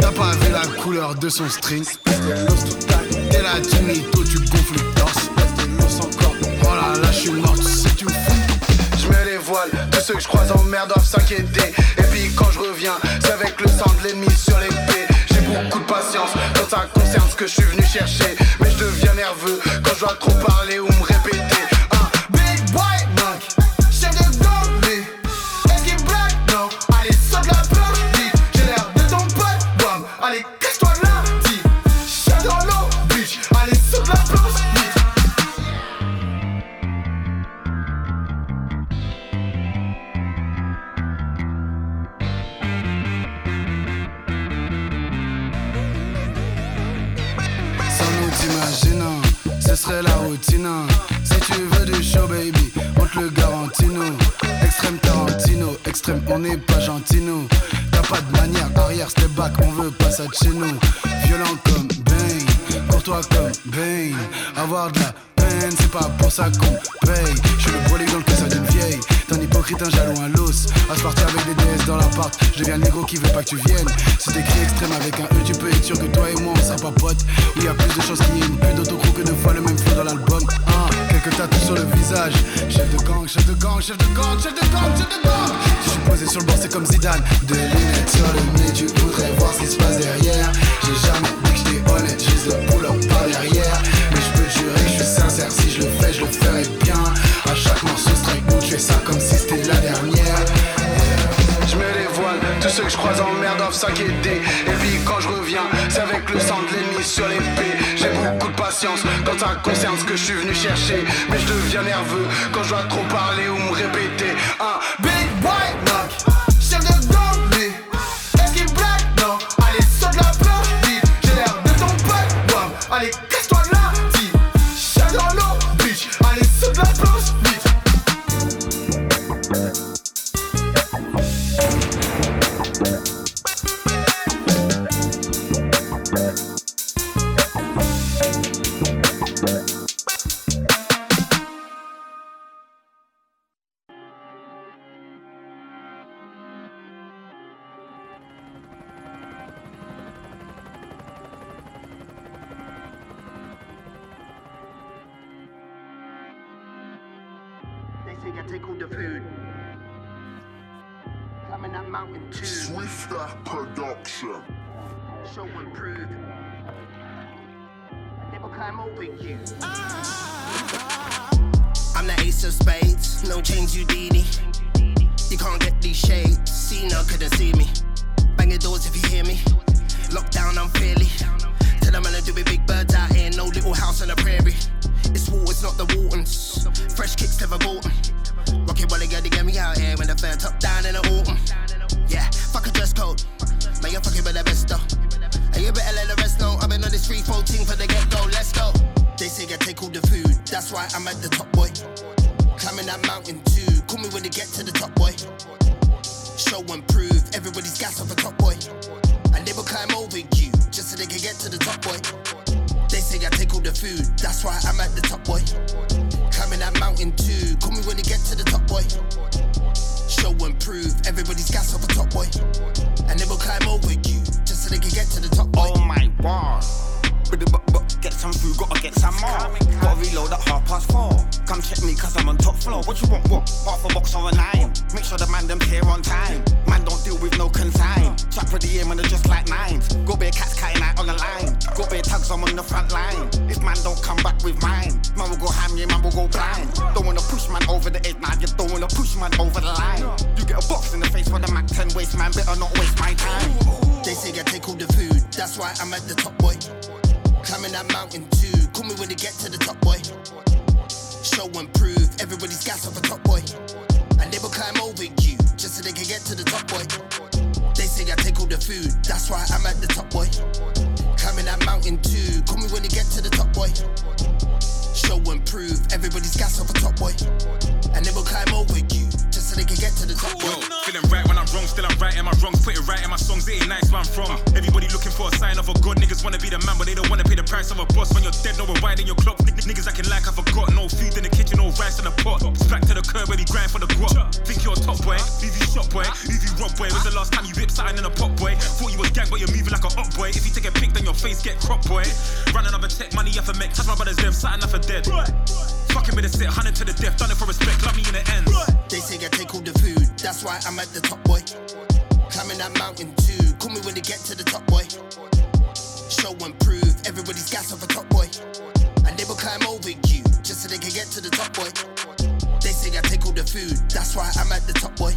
T'as pas vu la couleur de son string? T'es là tu tu gonfles le torse. Oh là là je suis mort, tu sais tu me fous tous ceux que je croise en mer doivent s'inquiéter. Et puis quand je reviens, c'est avec le sang de l'ennemi sur l'épée. J'ai beaucoup de patience quand ça concerne ce que je suis venu chercher. Mais je deviens nerveux quand je dois trop parler ou me répéter. Si tu veux du show, baby, on te le garantit, nous. Extrême Tarantino, extrême, on n'est pas gentil, nous. T'as pas de manière, arrière, step back, on veut pas ça de chez nous. Violent comme Bane, courtois comme Bane. Avoir de la peine, c'est pas pour ça qu'on paye. Je suis le dans le hypocrite, un jalon, un los. À se partir avec des DS dans l'appart, je deviens le négro qui veut pas que tu viennes. Si t'écris extrême avec un E, tu peux être sûr que toi et moi on potes. Où y a plus de chances qu'il y ait une pute que de fois le même flow dans l'album. Ah, quelques tatous sur le visage. Chef de gang, chef de gang, chef de gang, chef de gang, chef de gang. Si je suis posé sur le bord, c'est comme Zidane. Des lunettes sur le nez, tu voudrais voir ce qui se passe derrière. J'ai jamais dit que j'étais honnête, j'ai le pull-up par derrière. Mais je peux jurer que je suis sincère, si je le fais, je le ferai bien. À chaque morceau fais ça comme si c'était la dernière. Je mets les voiles, tous ceux que je croise en mer doivent s'inquiéter. Et puis quand je reviens, C'est avec le sang de l'ennemi sur l'épée. J'ai beaucoup de patience quand ça concerne ce que je suis venu chercher. Mais je deviens nerveux quand je dois trop parler ou me répéter. Say I take all the food. Climbing that mountain too. Swifter Production. Show and prove. I never climb over you. I'm the ace of spades, no change you Dini. You can't get these shades, see no couldn't see me. Bang your doors if you hear me. Lockdown, I'm fairly. Tell them I do be big birds out here, no little house on the prairie. It's waters, not the Waltons. Fresh kicks never Bolton. Rocky Wally got to get me out here when the fair top down in the autumn. Yeah, fuck a dress code. Man, you fucking with the best though. And you better let the rest know. I've been on this free flow team for the get go. Let's go. They say I take all the food, that's why I'm at the top, boy. Climbing that mountain too. Call me when they get to the top, boy. Show and prove, everybody's gas off a top, boy. And they will climb over you just so they can get to the top, boy. Say I take all the food, that's why I'm at the top, boy. Climbing that mountain too. Call me when they get to the top, boy. Show and prove, everybody's gas off a top, boy. And they will climb over you just so they can get to the top, boy. Oh my god. But, but, but get some food, gotta get some more. Gotta reload at half past four. Come check me, cause I'm on top floor. What you want? What? Half a box or a nine? Make sure the man them here on time. Man don't deal with no consign. Chat for the aim and they're just like nines. Go be a cat's cutting out on the line. Go be a tugs, I'm on the front line. If man don't come back with mine, man will go ham, yeah, man will go blind. Don't wanna push man over the edge, nah, you don't wanna push man over the line. You get a box in the face for the Mac 10 waste, man, better not waste my time. They say I take all the food, that's why I'm at the top, boy. Climbing that mountain too. Call me when they get to the top, boy. Show and prove, everybody's gas off a top, boy. And they will climb over you just so they can get to the top, boy. They say I take all the food, that's why I'm at the top, boy. Climbing that mountain too. Call me when they get to the top, boy. Show and prove, everybody's gas off a top, boy. And they will climb over you they can get to the top, boy. Feeling right when I'm wrong, still I'm right in my wrongs. Put it right in my songs, it ain't nice where I'm from. Everybody looking for a sign of a god. Niggas wanna be the man, but they don't wanna pay the price of a boss. When you're dead, no one winding your clock. Niggas acting like I forgot. No food in the kitchen, no rice in the pot. Back to the curb where we grind for the guap. Think you're a top boy, leave you shop boy, leave you rob boy. When's the last time you whipped something in a pot boy? Thought you was gang, but you're moving like a up boy. If you take a pic, then your face get crop boy. Run another check, money have to make. Touch my brothers, them, something off for dead. Fucking with a sit, hunting to the death, done it for respect, love me in the end. They say I take all the food, that's why I'm at the top, boy. Climbing that mountain too. Call me when they get to the top, boy. Show and prove, everybody's gas off a top, boy. And they will climb over you just so they can get to the top, boy. They say I take all the food, that's why I'm at the top, boy.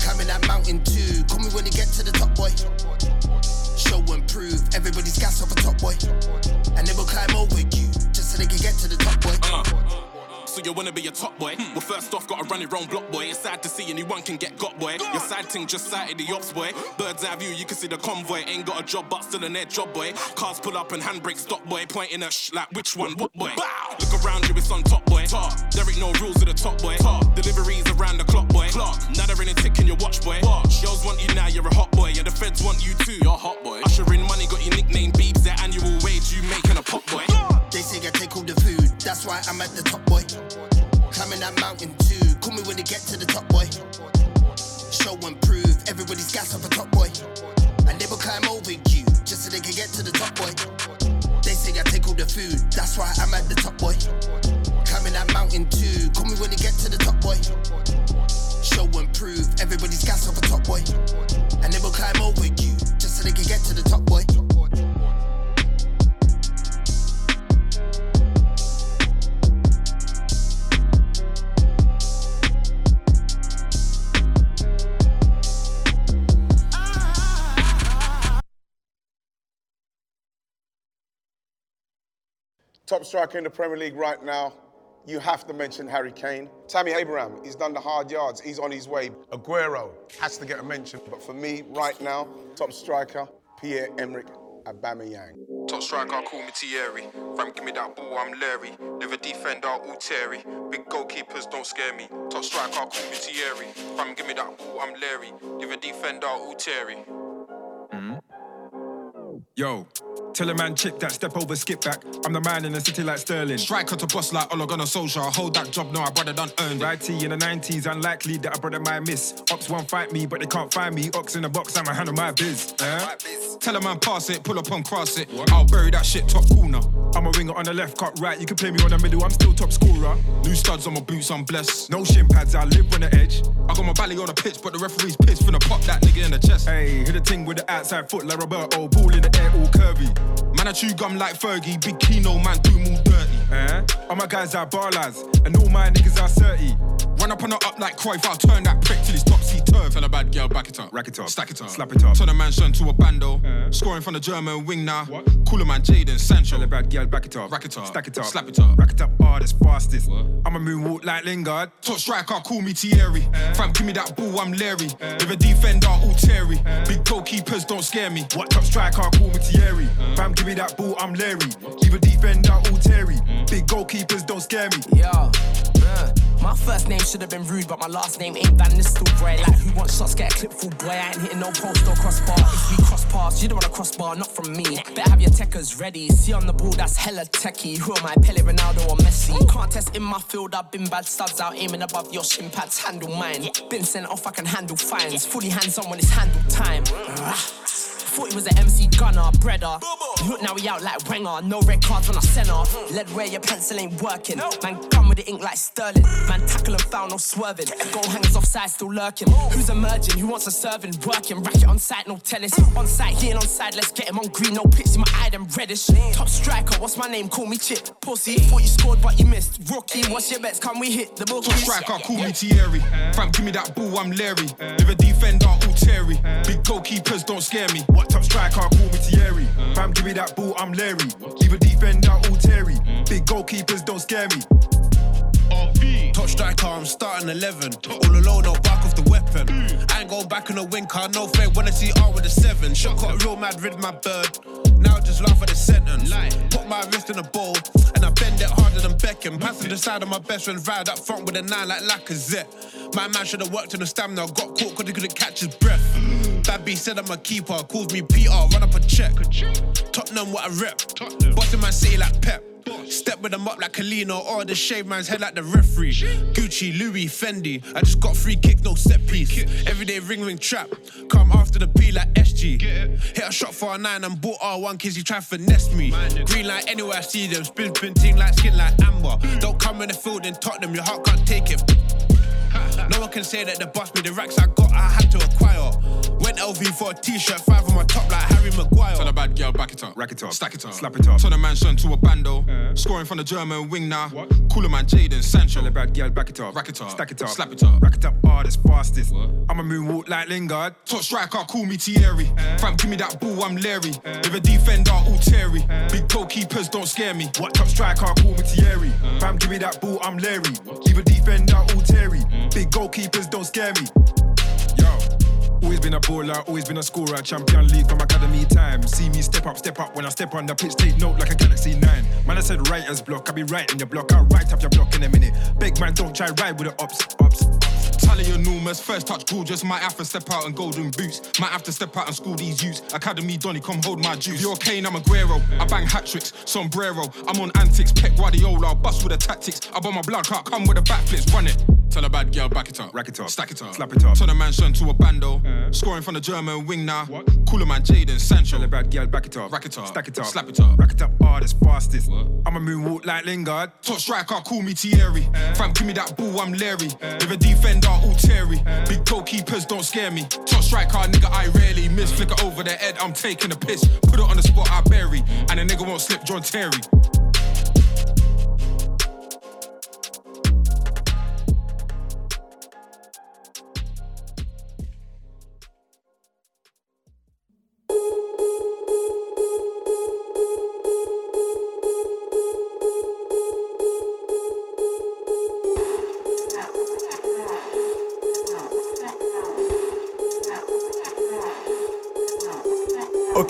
Climbing that mountain too. Call me when they get to the top, boy. Show and prove, everybody's gas off a top, boy. And they will climb over you so they can get to the top, boy. Uh, so you wanna be a top boy? Hmm. Well, first off, gotta run your own block, boy. It's sad to see anyone can get got, boy. Your side thing just sighted the ops, boy. Bird's eye view, you can see the convoy. Ain't got a job, but still an air job, boy. Cars pull up and handbrake stop, boy. Pointing at shh, like which one, what, boy? Bow. Look around you, it's on top, boy. Top. There ain't no rules at the top, boy. Top. Deliveries around the clock, boy. Clock. Now they're in a tick in your watch, boy. Watch. Girls want you now, you're a hot boy. Yeah, the feds want you too, you're a hot, boy. Ushering money, got your nickname beeps. Their annual wage you making a pop, boy. Say I take all the food, that's why I'm at the top, boy. Climbing that mountain too. Call me when they get to the top, boy. Show and prove, everybody's gas off a top, boy. And they will climb over you just so they can get to the top, boy. They say I take all the food, that's why I'm at the top, boy. Climbing that mountain too. Call me when they get to the top, boy. Show and prove, everybody's gas off a top, boy. Top striker in the Premier League right now. You have to mention Harry Kane. Tammy Abraham, he's done the hard yards. He's on his way. Aguero has to get a mention. But for me, right now, top striker, Pierre-Emerick Aubameyang. Top striker, call me Thierry. Fam, give me that ball, I'm Larry. Never defender, all Terry. Big goalkeepers don't scare me. Top striker, call me Thierry. Fam, give me that ball, I'm Larry. Never defender, all Terry. Yo, tell a man chick that step over, skip back. I'm the man in the city like Sterling. Striker to boss like Ole Gunnar Solskjaer. Hold that job, no, I brother done earned. Righty in the 90s, unlikely that a brother might miss. Ops won't fight me, but they can't find me. Ox in the box, I'ma handle my biz. Eh? Tell a man pass it, pull up and cross it. I'll bury that shit top corner. I'm a winger on the left, cut right. You can play me on the middle, I'm still top scorer. New studs on my boots, I'm blessed. No shin pads, I live on the edge. I got my belly on the pitch, but the referee's pissed finna pop that nigga in the chest. Hey, hit the ting with the outside foot like Roberto, ball in the air, all curvy you. Man, I chew gum like Fergie, big Kino, man, do more dirty. Eh? All my guys are bar lads, and all my niggas are 30. Run up on her up like Cruyff, I'll turn that prick till he's topsy turf. Tell a bad girl, back it up, rack it up, stack it up, slap it up. Turn a mansion to a bando, eh? scoring from the German wing now. Call a man Jaden Sancho. Tell a bad girl, back it up, rack it up, stack it up, slap it up, rack it up hardest, fastest. I'm a moonwalk like Lingard. Top striker, call me Thierry. Eh? Fam, give me that ball, I'm Larry. Eh? With a defender, all Terry. Big goalkeepers don't scare me. What top striker, call me Thierry. Fam, give me that ball, I'm Larry. Leave a defender, all Terry. Big goalkeepers don't scare me. Yeah. uh, My first name should have been rude, but my last name ain't Van Nistelrooy. Like who wants shots, get a clip full boy. I ain't hitting no post or crossbar. If we cross paths, you don't want a crossbar, not from me. Better have your techers ready. See on the ball, that's hella techie. Who am I, Pele, Ronaldo or Messi? Can't test in my field, I've been bad studs out aiming above your shin pads. Handle mine. Been sent off, I can handle fines. Fully hands on when it's handle time. Thought he was an MC gunner, breader. Look now we out like Wenger, no red cards on our center. Lead where your pencil ain't working. Man, come with the ink like Sterling. Man, tackle and foul, no swerving. Goal hangers offside, still lurking. Who's emerging? Who wants a serving? Working, racket on site, no tennis. On site, he ain't on side, let's get him on green. No pics in my eye, them reddish. Top striker, what's my name? Call me Chip. Pussy, thought you scored, but you missed. Rookie, what's your bets? Can we hit the bookies? Top striker, call me Thierry. Fam, give me that ball, I'm Larry. With a defender, all Terry. Big goalkeepers don't scare me. Top striker, call me Thierry. Fam, give me that ball, I'm Larry. Leave a defender, all Terry. Big goalkeepers don't scare me. Top striker, I'm starting 11. All alone, I'll back off the weapon. I ain't going back in the wing car, no fake. When I see R with a 7. Shot got real mad, rid my bird. Now just laugh at the sentence. Put my wrist in a bowl, and I bend it harder than Beckham. Passing the side of my best friend, ride up front with a 9 like Lacazette. My man should have worked in the stamina, got caught because he couldn't catch his breath. Bad B said I'm a keeper, calls me PR, run up a check. Tottenham, what I rep. Bossing my city like Pep. Step with them up like Kalino or the shave man's head like the referee. Gucci, Louis, Fendi. I just got free kick, no set piece. Everyday ring ring trap. Come after the P like SG. Hit a shot for a nine and bought R1 kids, he try finesse me. Green light anywhere I see them. Spin spin ting like skin like amber. Don't come in the field in Tottenham, your heart can't take it. No one can say that the boss me the racks I got, I had to acquire. Went LV for a t-shirt, five on my top like Harry Maguire. Tell a bad girl, back it up, rack it up, stack it up, slap it up. Turn a mansion to a bando, uh. scoring from the German wing now. Call a man Jaden Sancho. Tell a bad girl, back it up, rack it up, stack it up, slap it up, rack it up hardest, fastest. I'm a moonwalk like Lingard. Top striker, call me Thierry. Uh. Fam, give me that ball, I'm Larry. Uh. With a defender, all Terry. Big goalkeepers don't scare me. What top striker, call me Thierry. Fam, give me that ball, I'm Larry. Leave a defender, all Terry. Big goalkeepers don't scare me. Yo. Always been a baller, always been a scorer. Champion League from academy time. See me step up, step up when I step on the pitch. Take note like a Galaxy 9. Man, I said writer's block. I be in your block. I'll write up your block in a minute. Big man, don't try ride with the ups, ups. Tally enormous, first touch gorgeous. Might have to step out in golden boots. Might have to step out and school these youths. Academy Donny, come hold my juice. You're Kane, I'm Aguero. I bang hat tricks, sombrero. I'm on antics, Pep Guardiola. Bust with the tactics. I bought my blood clot, come with the backflips, run it. Tell a bad girl, back it up, rack it up, stack it up, slap it up. Turn a mansion to a bando, uh-huh. scoring from the German wing now. Call a man Jaden Sancho. Tell a bad girl, back it up, rack it up, stack it up, slap it up, rack it up hardest, fastest. I'm a moonwalk like Lingard. Top striker, call me Thierry. Uh-huh. Fam, give me that ball, I'm Larry. Uh-huh. With a defender, all Terry. Big goalkeepers don't scare me. Top striker, nigga, I rarely miss. Flicker over the head, I'm taking a piss. Put it on the spot, I bury. And a nigga won't slip John Terry.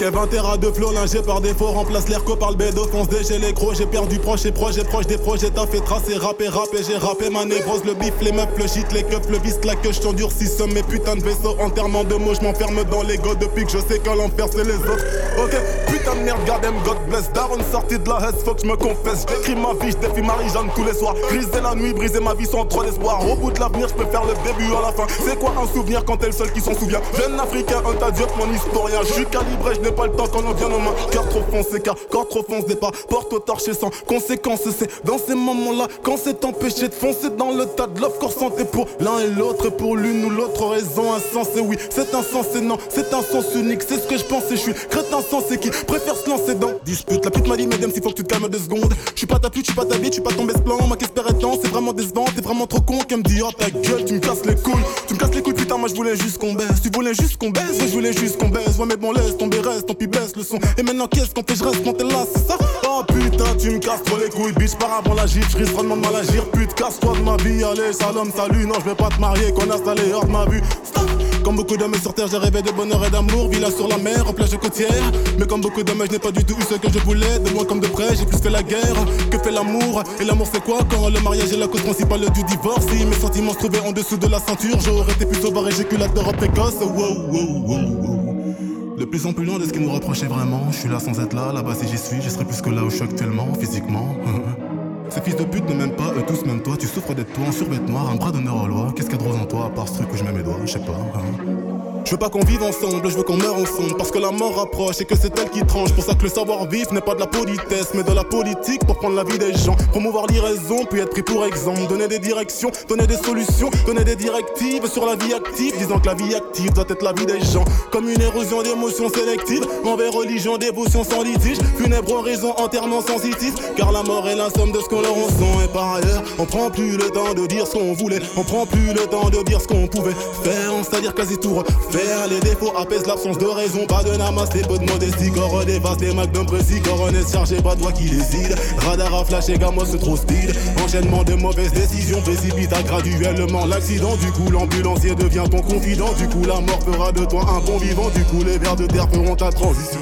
Ok, 20 terras de flow, lingé par défaut, remplace l'air par le bédo, fonce j'ai les gros, j'ai perdu proche et proche, et proche des projets, t'as fait tracer, rapper, rapper, j'ai rappé ma névrose, le bif, les meufs, le shit, les keufs, le vice, la queue, je t'endurcis, somme mes putains de vaisseaux, enterrement de mots, m'enferme dans l'ego depuis que je sais qu'à l'enfer c'est les autres. Ok, putain de merde, gardem, God bless, Daron sorti de la haine, faut que je me confesse, j'écris ma vie, je défie Marie-Jeanne tous les soirs, griser la nuit, briser ma vie sans trop d'espoir, au bout de l'avenir, je peux faire le début à la fin, c'est quoi un souvenir quand t'es le seul qui s'en souvient, jeune africain, un tas mon historien, je calibré, je pas le temps quand on vient nos mains, cœur trop foncé, car corps trop foncé, pas porte au torché sans conséquence, c'est dans ces moments-là, quand c'est empêché de foncer dans le tas de l'offre, corps santé pour l'un et l'autre, pour l'une ou l'autre raison insensée, oui, c'est insensé, non, c'est un sens unique, c'est ce que je pensais, je suis crétin sensé qui préfère se lancer dans dispute, la pute m'a dit, mesdames, s'il faut que tu te calmes deux secondes, je suis pas ta pute, je pas ta vie, je suis pas tombé ce plan, ma qu'espère c'est vraiment décevant, t'es vraiment trop con qu'elle me dit, oh ta gueule, tu me casses les couilles, tu me casses les couilles, putain, moi je voulais juste qu'on baisse, tu voulais juste qu'on baisse, je voulais juste qu'on baisse, ouais mais bon laisse tomber, reste, tant pis baisse le son, et maintenant qu'est-ce qu'on fait, je reste quand t'es là, c'est ça? Oh putain, tu me casses trop les couilles, bitch, par avant la gifle, je risque vraiment de mal agir, pute, casse-toi de ma vie, allez, salam, salut, non, je vais pas te marier, connasse, allez, hors de ma vue, stop. Comme beaucoup d'hommes sur terre, j'ai rêvé de bonheur et d'amour, villa sur la mer, en plage côtière, mais comme beaucoup d'hommes, je n'ai pas du tout eu ce que je voulais, de loin comme de près, j'ai plus fait la guerre que fait l'amour, et l'amour c'est quoi quand le mariage est la cause principale du divorce, si mes sentiments se trouvaient en dessous de la ceinture, j'aurais été plutôt éjaculateur précoce, wow, wow, wow, wow. De plus en plus loin de ce qui nous reprochait vraiment. Je suis là sans être là, là-bas si j'y suis, je serais plus que là où je suis actuellement, physiquement. Ces fils de pute ne m'aiment pas, eux tous même toi. Tu souffres d'être toi en survêt noir, un bras d'honneur aux lois. Qu'est-ce qu'il y a de rose en toi à part ce truc où je mets mes doigts, je sais pas. hein. Je veux pas qu'on vive ensemble, je veux qu'on meure ensemble. Parce que la mort approche et que c'est elle qui tranche. Pour ça que le savoir-vivre n'est pas de la politesse Mais de la politique pour prendre la vie des gens. Promouvoir l'iraison, puis être pris pour exemple. Donner des directions, donner des solutions Donner des directives sur la vie active. Disant que la vie active doit être la vie des gens. Comme une érosion d'émotions sélectives Envers religion, dévotion sans litige. Funèbre oraison, enterrement sensitif Car la mort est la somme de ce qu'on leur en sent. Et par ailleurs, on prend plus le temps de dire ce qu'on voulait. On prend plus le temps de dire ce qu'on pouvait faire. C'est-à-dire quasi tout refaire Les défauts apaisent l'absence de raison. Pas de namaste, peu de modestie Corps dévaste des magnums précis Coronets chargé, pas toi qui décide Radar à flash et gamos trop speed. Enchaînement de mauvaises décisions précipita graduellement l'accident. Du coup l'ambulancier devient ton confident. Du coup la mort fera de toi un bon vivant. Du coup les vers de terre feront ta transition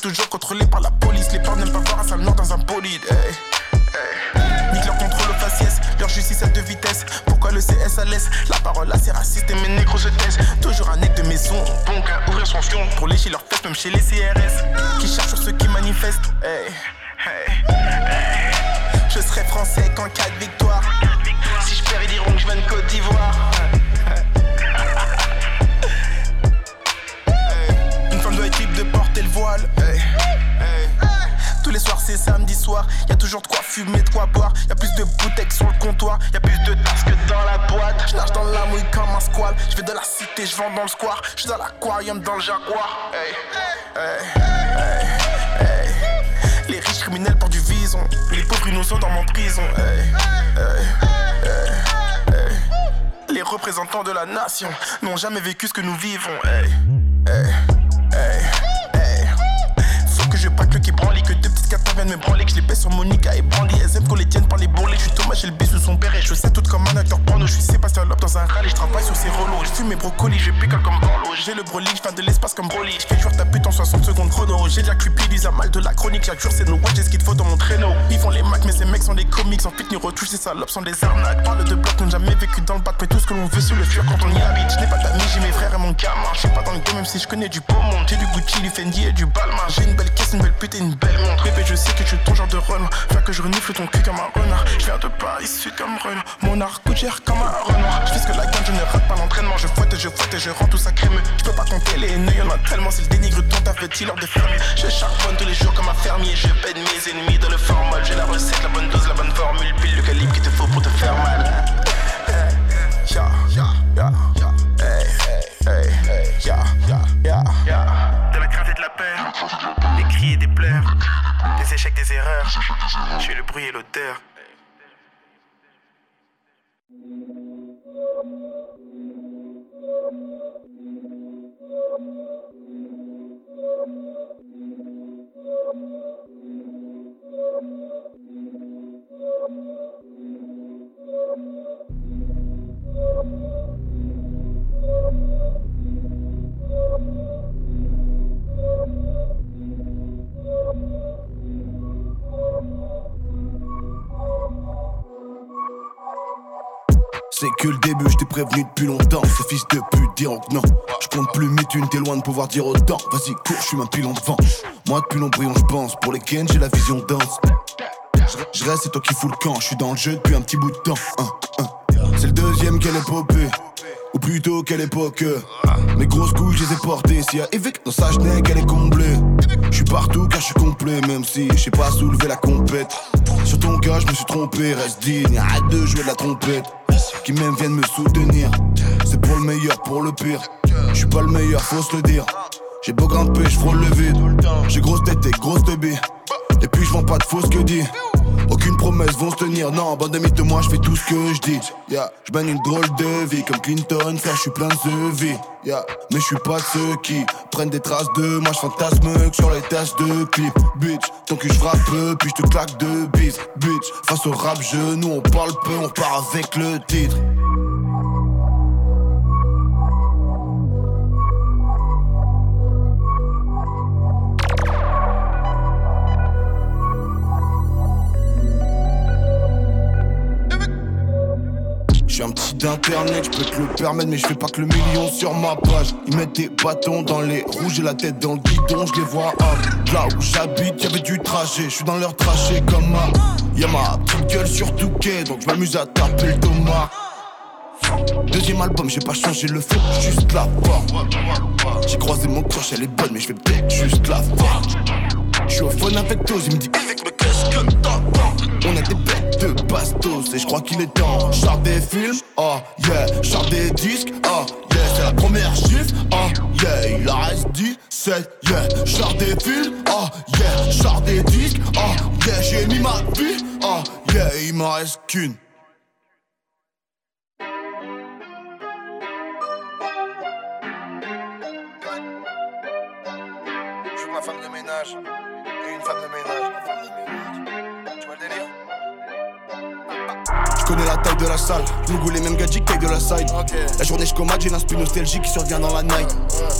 toujours contrôler par la police. Les parents n'aiment pas voir un sale dans un bolide. Hey, hey. Nique leur contrôle faciès, leur justice à deux vitesses. Pourquoi le CS à l'aise? La parole assez raciste et mes négros se taisent. Toujours un nec de maison, bon qu'à ouvrir son fion pour lécher leurs fesses, même chez les CRS. Qui cherchent sur ceux qui manifestent. Hey, hey. Je serai français qu'en cas de victoire. Si je perds, ils diront que je viens de Côte d'Ivoire. Une femme doit être libre de porter le voile. Soirs c'est samedi soir, y a toujours de quoi fumer, de quoi boire. Y a plus de bouteilles sur le comptoir, y a plus de tasses que dans la boîte. Je nage dans la mouille comme un squal. Je vais de la cité, je vends dans le square. Je dans l'aquarium dans le jaguar. Les riches criminels portent du vison. Les pauvres innocents dans mon prison. Les représentants de la nation n'ont jamais vécu ce que nous vivons. Hey. Hey. Hey. Hey. Faut que je qui branle que deux petites quatre viennent me branler que je les baisse sur Monica et Brandy. Elles aiment qu'on les tienne par les bourrelets. Je suis Thomas j'ai le bis sous son père et je sais tout comme un acteur porno. Je suis Sébastien Loeb dans un rallye je travaille sur ses relots. Je fume mes brocolis je picole comme Borlo j'ai le Broly je de l'espace comme Broly. Je fais jouer ta pute en 60 secondes chrono. J'ai déjà cupid à mal de la chronique. J'ai c'est nos watch j'ai ce qu'il faut dans mon traîneau. Ils font les macs mais ces mecs sont des comics. En fit ni retouche ces salopes sont des arnaques. Parle de blocs n'ont jamais vécu dans le bac mais tout ce que l'on veut c'est le fuir quand on y habite. Je n'ai pas d'amis j'ai mes frères et mon gamin. Je suis pas dans le game même si je connais du beau monde. J'ai du Gucci du Fendi et du Balmain. J'ai une belle caisse une belle pute et une belle montre Je sais que tu es ton genre de run. Faire que je renifle ton cul comme un renard. Je viens de Paris Sud comme Renault Mon art gère comme un renard. Je fais ce que la gamme je ne rate pas l'entraînement. Je fouette et je fouette et je rends tout ça crémeux Je peux pas compter les nœuds y'en a tellement C'est le dénigre dont t'as fait leur de fermier Je charbonne tous les jours comme un fermier. Je peine mes ennemis dans le formol. J'ai la recette, la bonne dose, la bonne formule. Pile le calibre qu'il te faut pour te faire mal. Ya, ya, ya, ya Hey, hey, hey, De la crainte et de la peur. Des cris et des pleurs Des échecs, des erreurs. Suis le bruit et l'odeur C'est que le début, je t'ai prévenu depuis longtemps. Ces fils de pute diront que non. Je compte plus mes thunes, t'es loin de pouvoir dire autant. Vas-y, cours, je suis un pilon devant. Moi, depuis l'embryon, je pense. Pour les Ken, j'ai la vision dense. Je reste, c'est toi qui fous le camp. Je suis dans le jeu depuis un petit bout de temps. C'est le deuxième qu'elle est popée. Ou plutôt quelle époque Mes grosses couilles je les ai portées S'il y a Evic dans sa genègue elle est comblée Je suis partout car je suis complet Même si je sais pas soulever la compète Sur ton cas je me suis trompé Reste digne, arrête de jouer de la trompette Qui même viennent me soutenir. C'est pour le meilleur, pour le pire. Je suis pas le meilleur, faut se le dire. J'ai beau grimper, je frôle le vide. J'ai grosse tête et grosse teubie Et puis je vends pas de fausses que dit aucune promesse vont se tenir, non, bande d'amis de moi, je fais tout ce que je dis. Yeah. Je mène une drôle de vie comme Clinton, frère, je suis plein de vie. Mais je suis pas ceux qui prennent des traces de moi, je fantasme que sur les tâches de clip. Bitch, tant que je frappe puis je te claque de bis. Bitch, face au rap, nous on parle peu, on part avec le titre. Suis un petit d'internet, je peux te le permettre, mais je fais pas que le million sur ma page. Ils mettent des bâtons dans les roues, j'ai la tête dans le guidon, je les vois hop. Là où j'habite, y'avait du trajet, je suis dans leur trajet comme ma. Y'a ma petite gueule sur Touquet, donc je m'amuse à taper le Thomas. Deuxième album, j'ai pas changé le flow, juste la forme. J'ai croisé mon crush, elle est bonne, mais je vais peut-être juste la forme. Je suis au phone avec Toz, il me dit Avec mais qu'est-ce que t'entends On a des bêtes de bastos. Et je crois qu'il est temps. Char des films, oh yeah, char des disques, oh yeah, c'est la première chiffre, oh yeah, il en reste 10, 7, yeah, j'sors des films, oh yeah, j'sors des disques, oh yeah, j'ai mis ma vie, oh yeah, il m'en reste qu'une. Je ma femme de ménage. Et une femme de ménage. Connais la taille de la salle, je me goûte les mêmes gadgets taille de la side. La journée je commande, j'ai l'inspi nostalgique qui survient dans la night.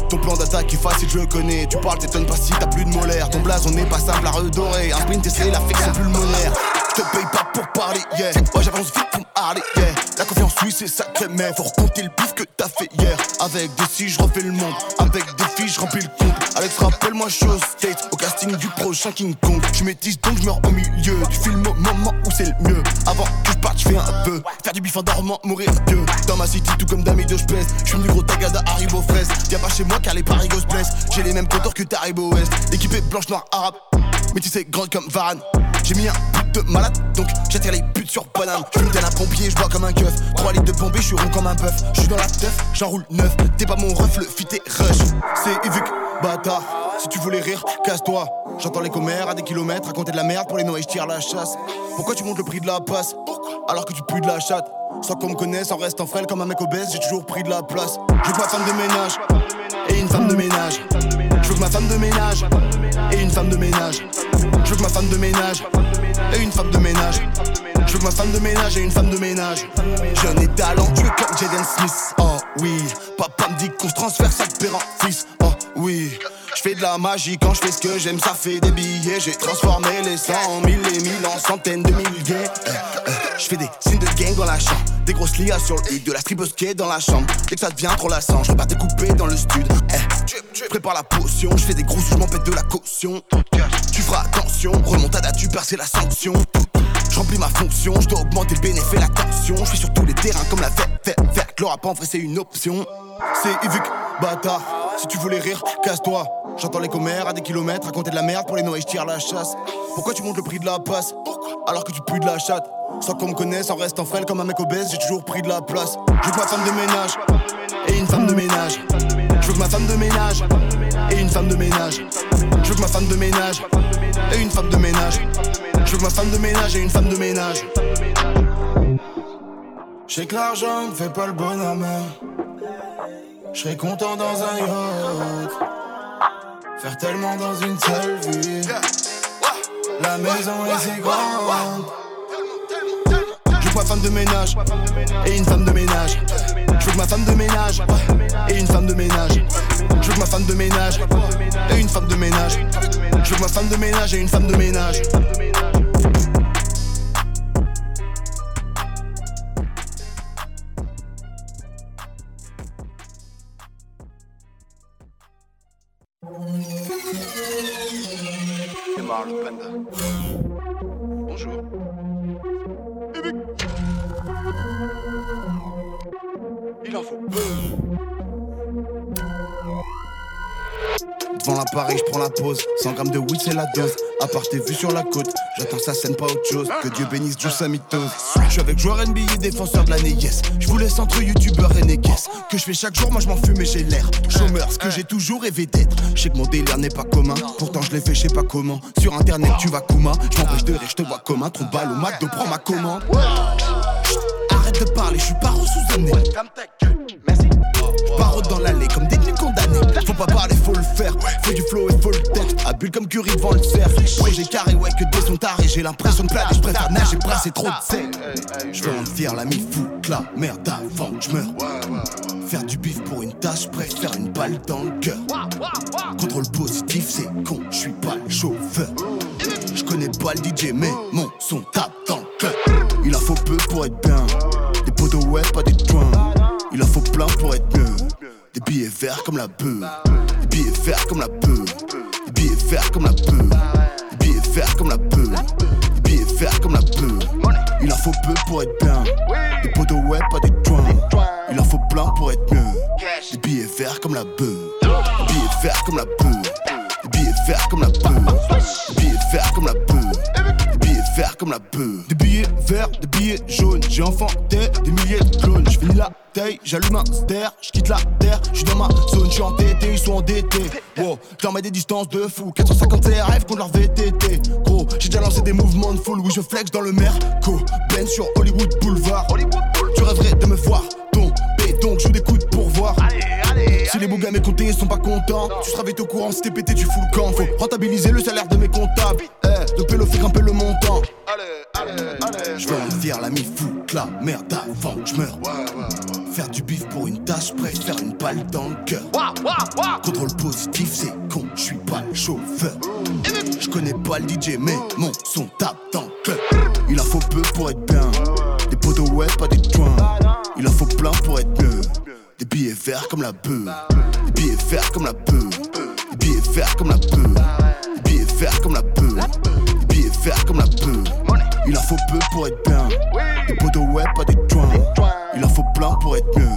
Ton plan d'attaque est facile, je le connais. Tu parles, t'étonnes pas si t'as plus de molaire. Ton blason n'est pas simple à redorer. Un sprint, essaye l'affection pulmonaire. Je te paye pas pour parler, yeah. Moi j'avance vite pour me parler, yeah. La confiance, oui, c'est sacré, mais faut recompter le bif que t'as fait hier. Avec des si, je refais le monde. Avec des filles, je remplis le compte. Alex, rappelle-moi, je suis au state. Au casting du prochain King Kong. Je métisse donc je meurs au milieu du film au moment où c'est le mieux. Avant que je parte, je fais un peu. Faire du bif en dormant, mourir Dieu. Dans ma city, tout comme Dami de pèse. Je du gros tagada, Haribo fraise. Viens pas chez moi car les parigos blessent. J'ai les mêmes contours que Taribo West. Équipé blanche, noire, arabe. Mais tu sais, grande comme Varane. J'ai mis un de malade, donc j'attire les putes sur banane. Je me un pompier, je bois comme un keuf. 3 litres de bombée, je suis rond comme un bœuf. Je suis dans la teuf, j'enroule neuf. T'es pas mon ref, le fit est rush. C'est Evic, bâtard. Si tu voulais rire, casse-toi. J'entends les commères à des kilomètres, raconter de la merde pour les noix, je tire la chasse. Pourquoi tu montes le prix de la passe? Alors que tu pues de la chatte Sans qu'on me connaisse, en restant frêle comme un mec obèse, j'ai toujours pris de la place. Je veux ma femme de ménage et une femme de ménage. Je veux que ma femme de ménage et une femme de ménage. Je veux que ma femme de ménage et une femme de ménage. Je veux que ma femme de ménage et une femme de ménage. Jeune et talentueux comme Jaden Smith. Oh oui, papa me dit qu'on se transfère ça père en fils. Oh oui. Je fais de la magie quand je fais ce que j'aime, ça fait des billets. J'ai transformé les cent en mille et mille en centaines de milliers. Euh, euh, je fais des signes de gang dans la chambre, des grosses lias sur le de la strip skate dans la chambre. Dès que ça devient trop lassant, je repars découper dans le stud. Eh, prépare la potion, je fais des gros sous, je de la caution. Tu feras attention, remontada, tu perds, c'est la sanction. Je remplis ma fonction, je dois augmenter le bénéfice la tension. Je suis sur tous les terrains comme la verte, verte, verte. Le rap en vrai, c'est une option. C'est Evic, bâtard. Si tu voulais rire, casse-toi. J'entends les commères à des kilomètres raconter de la merde pour les noix, je tire la chasse. Pourquoi tu montes le prix de la passe alors que tu pues de la chatte Sans qu'on me connaisse, en restant frêle comme un mec obèse, j'ai toujours pris de la place. Je veux que ma femme de ménage et une femme de ménage. Je veux que ma femme de ménage et une femme de ménage. Je veux que ma femme de ménage et une femme de ménage. Je veux que ma femme de ménage et une femme de ménage. Je sais que l'argent ne fait pas le bonhomme. Je serais content dans un yacht. Faire tellement dans une seule vie. La maison est si grande. Je ma femme de ménage et une femme de ménage. Je veux que ma femme de ménage et une femme de ménage. Je veux que ma femme de ménage et une femme de ménage. Je veux que ma femme de ménage et une femme de ménage. Démarre le panda. Bonjour. Il en faut Devant l'appareil, je prends la pause. 100 grammes de weed, c'est la dose. À part tes vues sur la côte, j'attends sa scène, pas autre chose. Que Dieu bénisse Dieu sa mitose. Je suis avec joueur NBA, défenseur de l'année, yes. Je vous laisse entre youtubeur et néguesse. Que je fais chaque jour, moi je m'en fume et j'ai l'air. Chômeur, ce que j'ai toujours rêvé d'être. Je sais que mon délire n'est pas commun. Pourtant je l'ai fait, je sais pas comment. Sur internet, tu vas Kuma. Je m'empêche de rire, je te vois comme un de balle au McDo, prends ma commande. Arrête de parler, je suis paro sous année. Paro dans l'allée comme des pas parler, faut le faire. Faut du flow et faut le texte. À bulle comme Curry devant le cerf. Projet carré, ouais, que des sont tarés. J'ai l'impression de planer, je préfère nager, brasser trop de sel. Je veux en dire l'ami fou, la merde avant que je. Faire du bif pour une tâche, préfère une balle dans le cœur. Contrôle positif, c'est con, je suis pas le chauffeur. Je connais pas le DJ, mais mon son tape dans le cœur. Il en faut peu pour être bien. Des poteaux ouais, pas des joints. Il en faut plein pour être mieux. Des billets verts comme la beuh. Des billets verts comme la beuh. Des billets verts comme la beuh. Des billets verts comme la beuh. Des billets verts comme la beuh. Il en faut peu pour être bien. Des poteaux ouais, pas des joints. Il en faut plein pour être mieux. Des billets verts comme la beuh. Des billets verts comme la beuh. Des billets verts comme la beuh. Des billets verts comme la beuh. Des billets verts comme la beuh. Des billets verts, des billets jaunes. J'ai enfanté des milliers de clones. Je la taille, j'allume un ster, je quitte la terre, je suis dans ma zone, je suis endetté, ils sont endettés. Wow, je leur mets des distances de fou. 450 CRF contre leur VTT. Gros, j'ai déjà lancé des mouvements de foule. Oui, je flex dans le Merco. Ben sur Hollywood Boulevard. Tu rêverais de me voir tomber, donc je des coups de pourvoir. Si les bougas mes côtés sont pas contents, tu seras vite au courant si t'es pété, tu fous le camp. Faut rentabiliser le salaire de mes comptables. Eh, de pélo fait grimper le. Envers l'ami fou, la merde avant que je meurs. Faire du bif pour une tâche, préfère une balle dans le cœur. Contrôle positif, c'est con, je suis pas le chauffeur. Je connais pas le DJ, mais mon son tape dans le club. Il en faut peu pour être bien. Des poteaux ouais, pas des joints. Il en faut plein pour être mieux. Des billets verts comme la beuh. Des billets verts comme la beuh. Des billets verts comme la beuh. Des billets verts comme la. Peu pour être bien. Des poteaux ouais, pas des joints. Il en faut plein pour être mieux.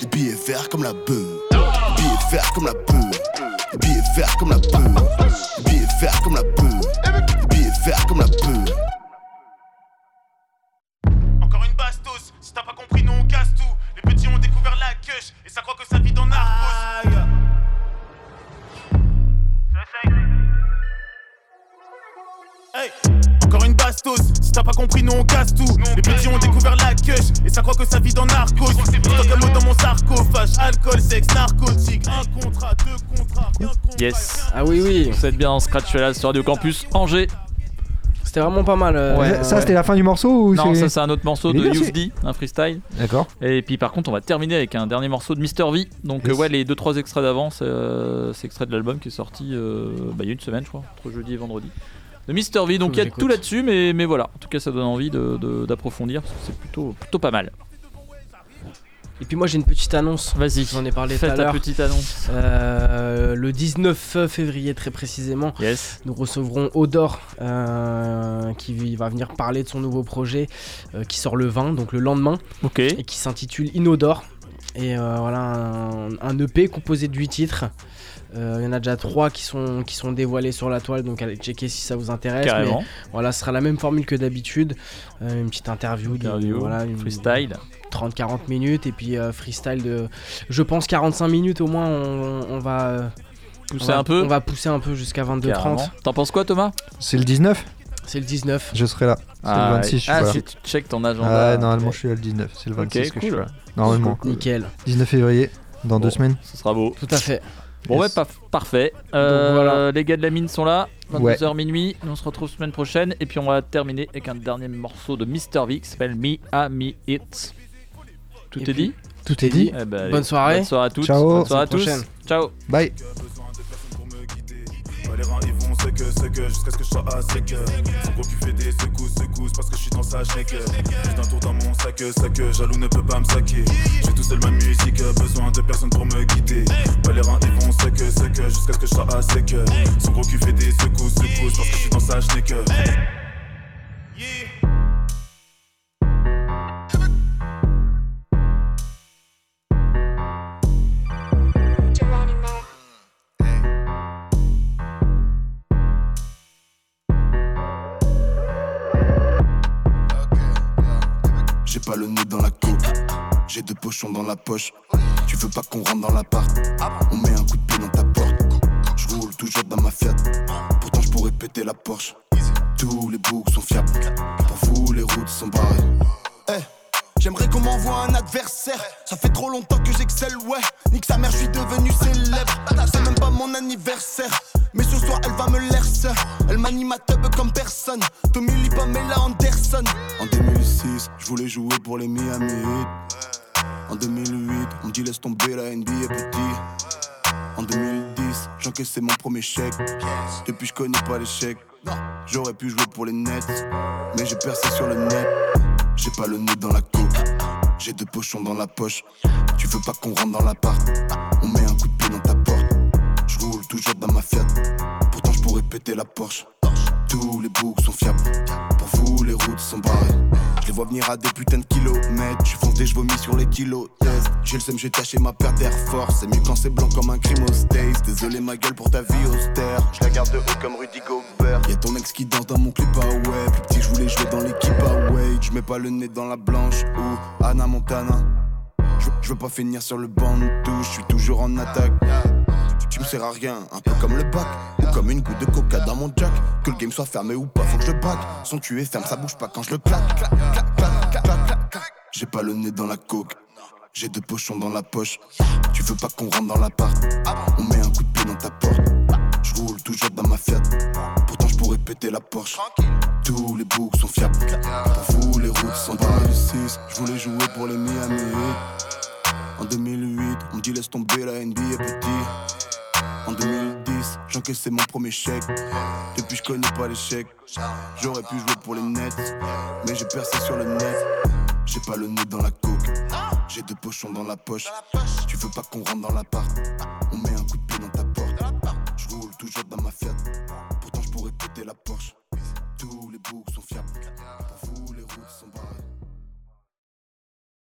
Des billets verts comme la beuh. Des billets verts comme la beuh. T'as pas compris, nous on casse tout. Les petits ont découvert la queue et ça croit que ça vit dans Narcos. Stock mot dans mon sarcophage, alcool, sexe, narcotique. Un contrat, deux contrats, Yes. Ah oui, oui. Vous êtes bien en scratch là sur Radio Campus Angers. C'était vraiment pas mal. euh, Ouais, ça, c'était la fin du morceau ou Non, c'est- ça c'est un autre morceau Il est de bien, Youth D, un freestyle. D'accord. Et puis par contre, on va terminer avec un dernier morceau de Mister V. Donc Yes. euh, ouais, les deux trois extraits d'avant, c'est euh, c'est extrait de l'album qui est sorti euh, bah, il y a une semaine, je crois, entre jeudi et vendredi. De Mister V. Donc il y a tout là-dessus, mais, mais voilà. En tout cas, ça donne envie de- de- d'approfondir parce que c'est plutôt plutôt pas mal. Et puis moi j'ai une petite annonce. Vas-y, j'en ai parlé tout fais à ta l'heure. petite annonce. Euh, le 19 février très précisément, Yes. nous recevrons Odor euh, qui va venir parler de son nouveau projet euh, qui sort le 20, donc le lendemain, Ok. et qui s'intitule Inodore. Et euh, voilà un, un EP composé de 8 titres. Euh, Il y en a déjà 3 qui sont, qui sont dévoilés sur la toile, donc allez checker si ça vous intéresse. Carrément. Mais voilà, ce sera la même formule que d'habitude. Euh, une petite interview, de- Interview, voilà, une- freestyle. 30-40 minutes et puis euh, freestyle de je pense 45 minutes au moins on, on va euh, Pousser on va- un peu on va pousser un peu jusqu'à 22-30 Carrément. T'en penses quoi, Thomas? C'est le 19 c'est le 19 Je serai là. C'est Ah, le 26, je suis ah, pas là. si tu check ton agenda. Ah, normalement, je suis là le 19. C'est le Ok, 26 que je suis là. Normalement. nickel 19 février, dans deux semaines. Ce sera beau. tout à fait Bon, Yes. ouais, paf- parfait. Euh, voilà. Les gars de la mine sont là. Ouais. 22h minuit. On se retrouve semaine prochaine. Et puis on va terminer avec un dernier morceau de Mister V qui s'appelle Me A Me It. Tout Et est puis, dit? Tout est dit. Eh ben, allez, Bonne soirée. Bonne soirée à tous. Ciao. Bonne soirée à tous. prochaine. Ciao. Bye. Que jusqu'à ce que je sois à sec Son gros fait des secousses secousses parce que je suis dans sa chèque Juste un tour dans mon sac sac jaloux ne peut pas me saquer. J'ai tout seul ma musique besoin de personne pour me guider. Ouais, les reins c'est que jusqu'à ce que je sois à sec Son gros fait des secousses secousses parce que je suis dans sa chèque J'ai pas le nez dans la coke. J'ai deux pochons dans la poche. Tu veux pas qu'on rentre dans l'appart? On met un coup de pied dans ta porte. Je roule toujours dans ma Fiat. Pourtant je pourrais péter la Porsche. Tous les boucs sont fiables. Pour vous les routes sont barrées. Eh, J'aimerais qu'on m'envoie un adversaire. Ça fait trop longtemps que j'excelle, ouais. Nique sa mère, je suis devenu célèbre. C'est même pas mon anniversaire. Mais ce soir, elle va me l'air sœur. Elle manie ma tub comme personne. Tommy Pamela Anderson. En 2006, je voulais jouer pour les Miami. En 2008, on me dit laisse tomber la NBA petit. En 2010, j'encaissais mon premier chèque. Depuis, je connais pas l'échec. J'aurais pu jouer pour les Nets, mais j'ai percé sur le net. J'ai pas le nez dans la coke, j'ai deux pochons dans la poche. Tu veux pas qu'on rentre dans l'appart? On met un coup de pied dans ta porte. Je roule toujours dans ma Fiat, pourtant je pourrais péter la Porsche. Tous les boucs sont fiables, pour vous les routes sont barrées. Je les vois venir à des putains de kilomètres. Je suis fonté, je vomis sur les kilos test. J'ai le seum, j'ai taché ma paire d'Air Force. C'est mieux quand c'est blanc comme un crime au States. Désolé ma gueule pour ta vie austère. Je la garde de haut comme Rudy Gobert. Y'a ton ex qui danse dans mon clip, ah ouais. Plus petit, je voulais jouer pas le nez dans la blanche ou Anna Montana. Je je veux pas finir sur le banc de touche, je suis toujours en attaque. Tu me sers à rien, un peu comme le bac. Ou comme une goutte de coca dans mon jack. Que le game soit fermé ou pas, faut que je braque Son tué ferme, ça bouge pas quand je le claque. J'ai pas le nez dans la coke J'ai deux pochons dans la poche. Tu veux pas qu'on rentre dans l'appart? On met un coup de pied dans ta porte. Je roule toujours dans ma Fiat. Pourtant je pourrais péter la Porsche. Tous les boucs sont fiables. Pour vous les routes sont pas 6 Je voulais jouer pour les Miami. En 2008 on me dit laisse tomber la NBA petit en 2010, j'encaissais mon premier chèque. Depuis, je connais pas l'échec. J'aurais pu jouer pour les nets, mais j'ai percé sur le net. J'ai pas le nez dans la coque, j'ai deux pochons dans la poche. Tu veux pas qu'on rentre dans l'appart, on met un coup de pied dans ta porte. Je roule toujours dans ma Fiat, pourtant je pourrais péter la Porsche. Tous les boucs sont fiables.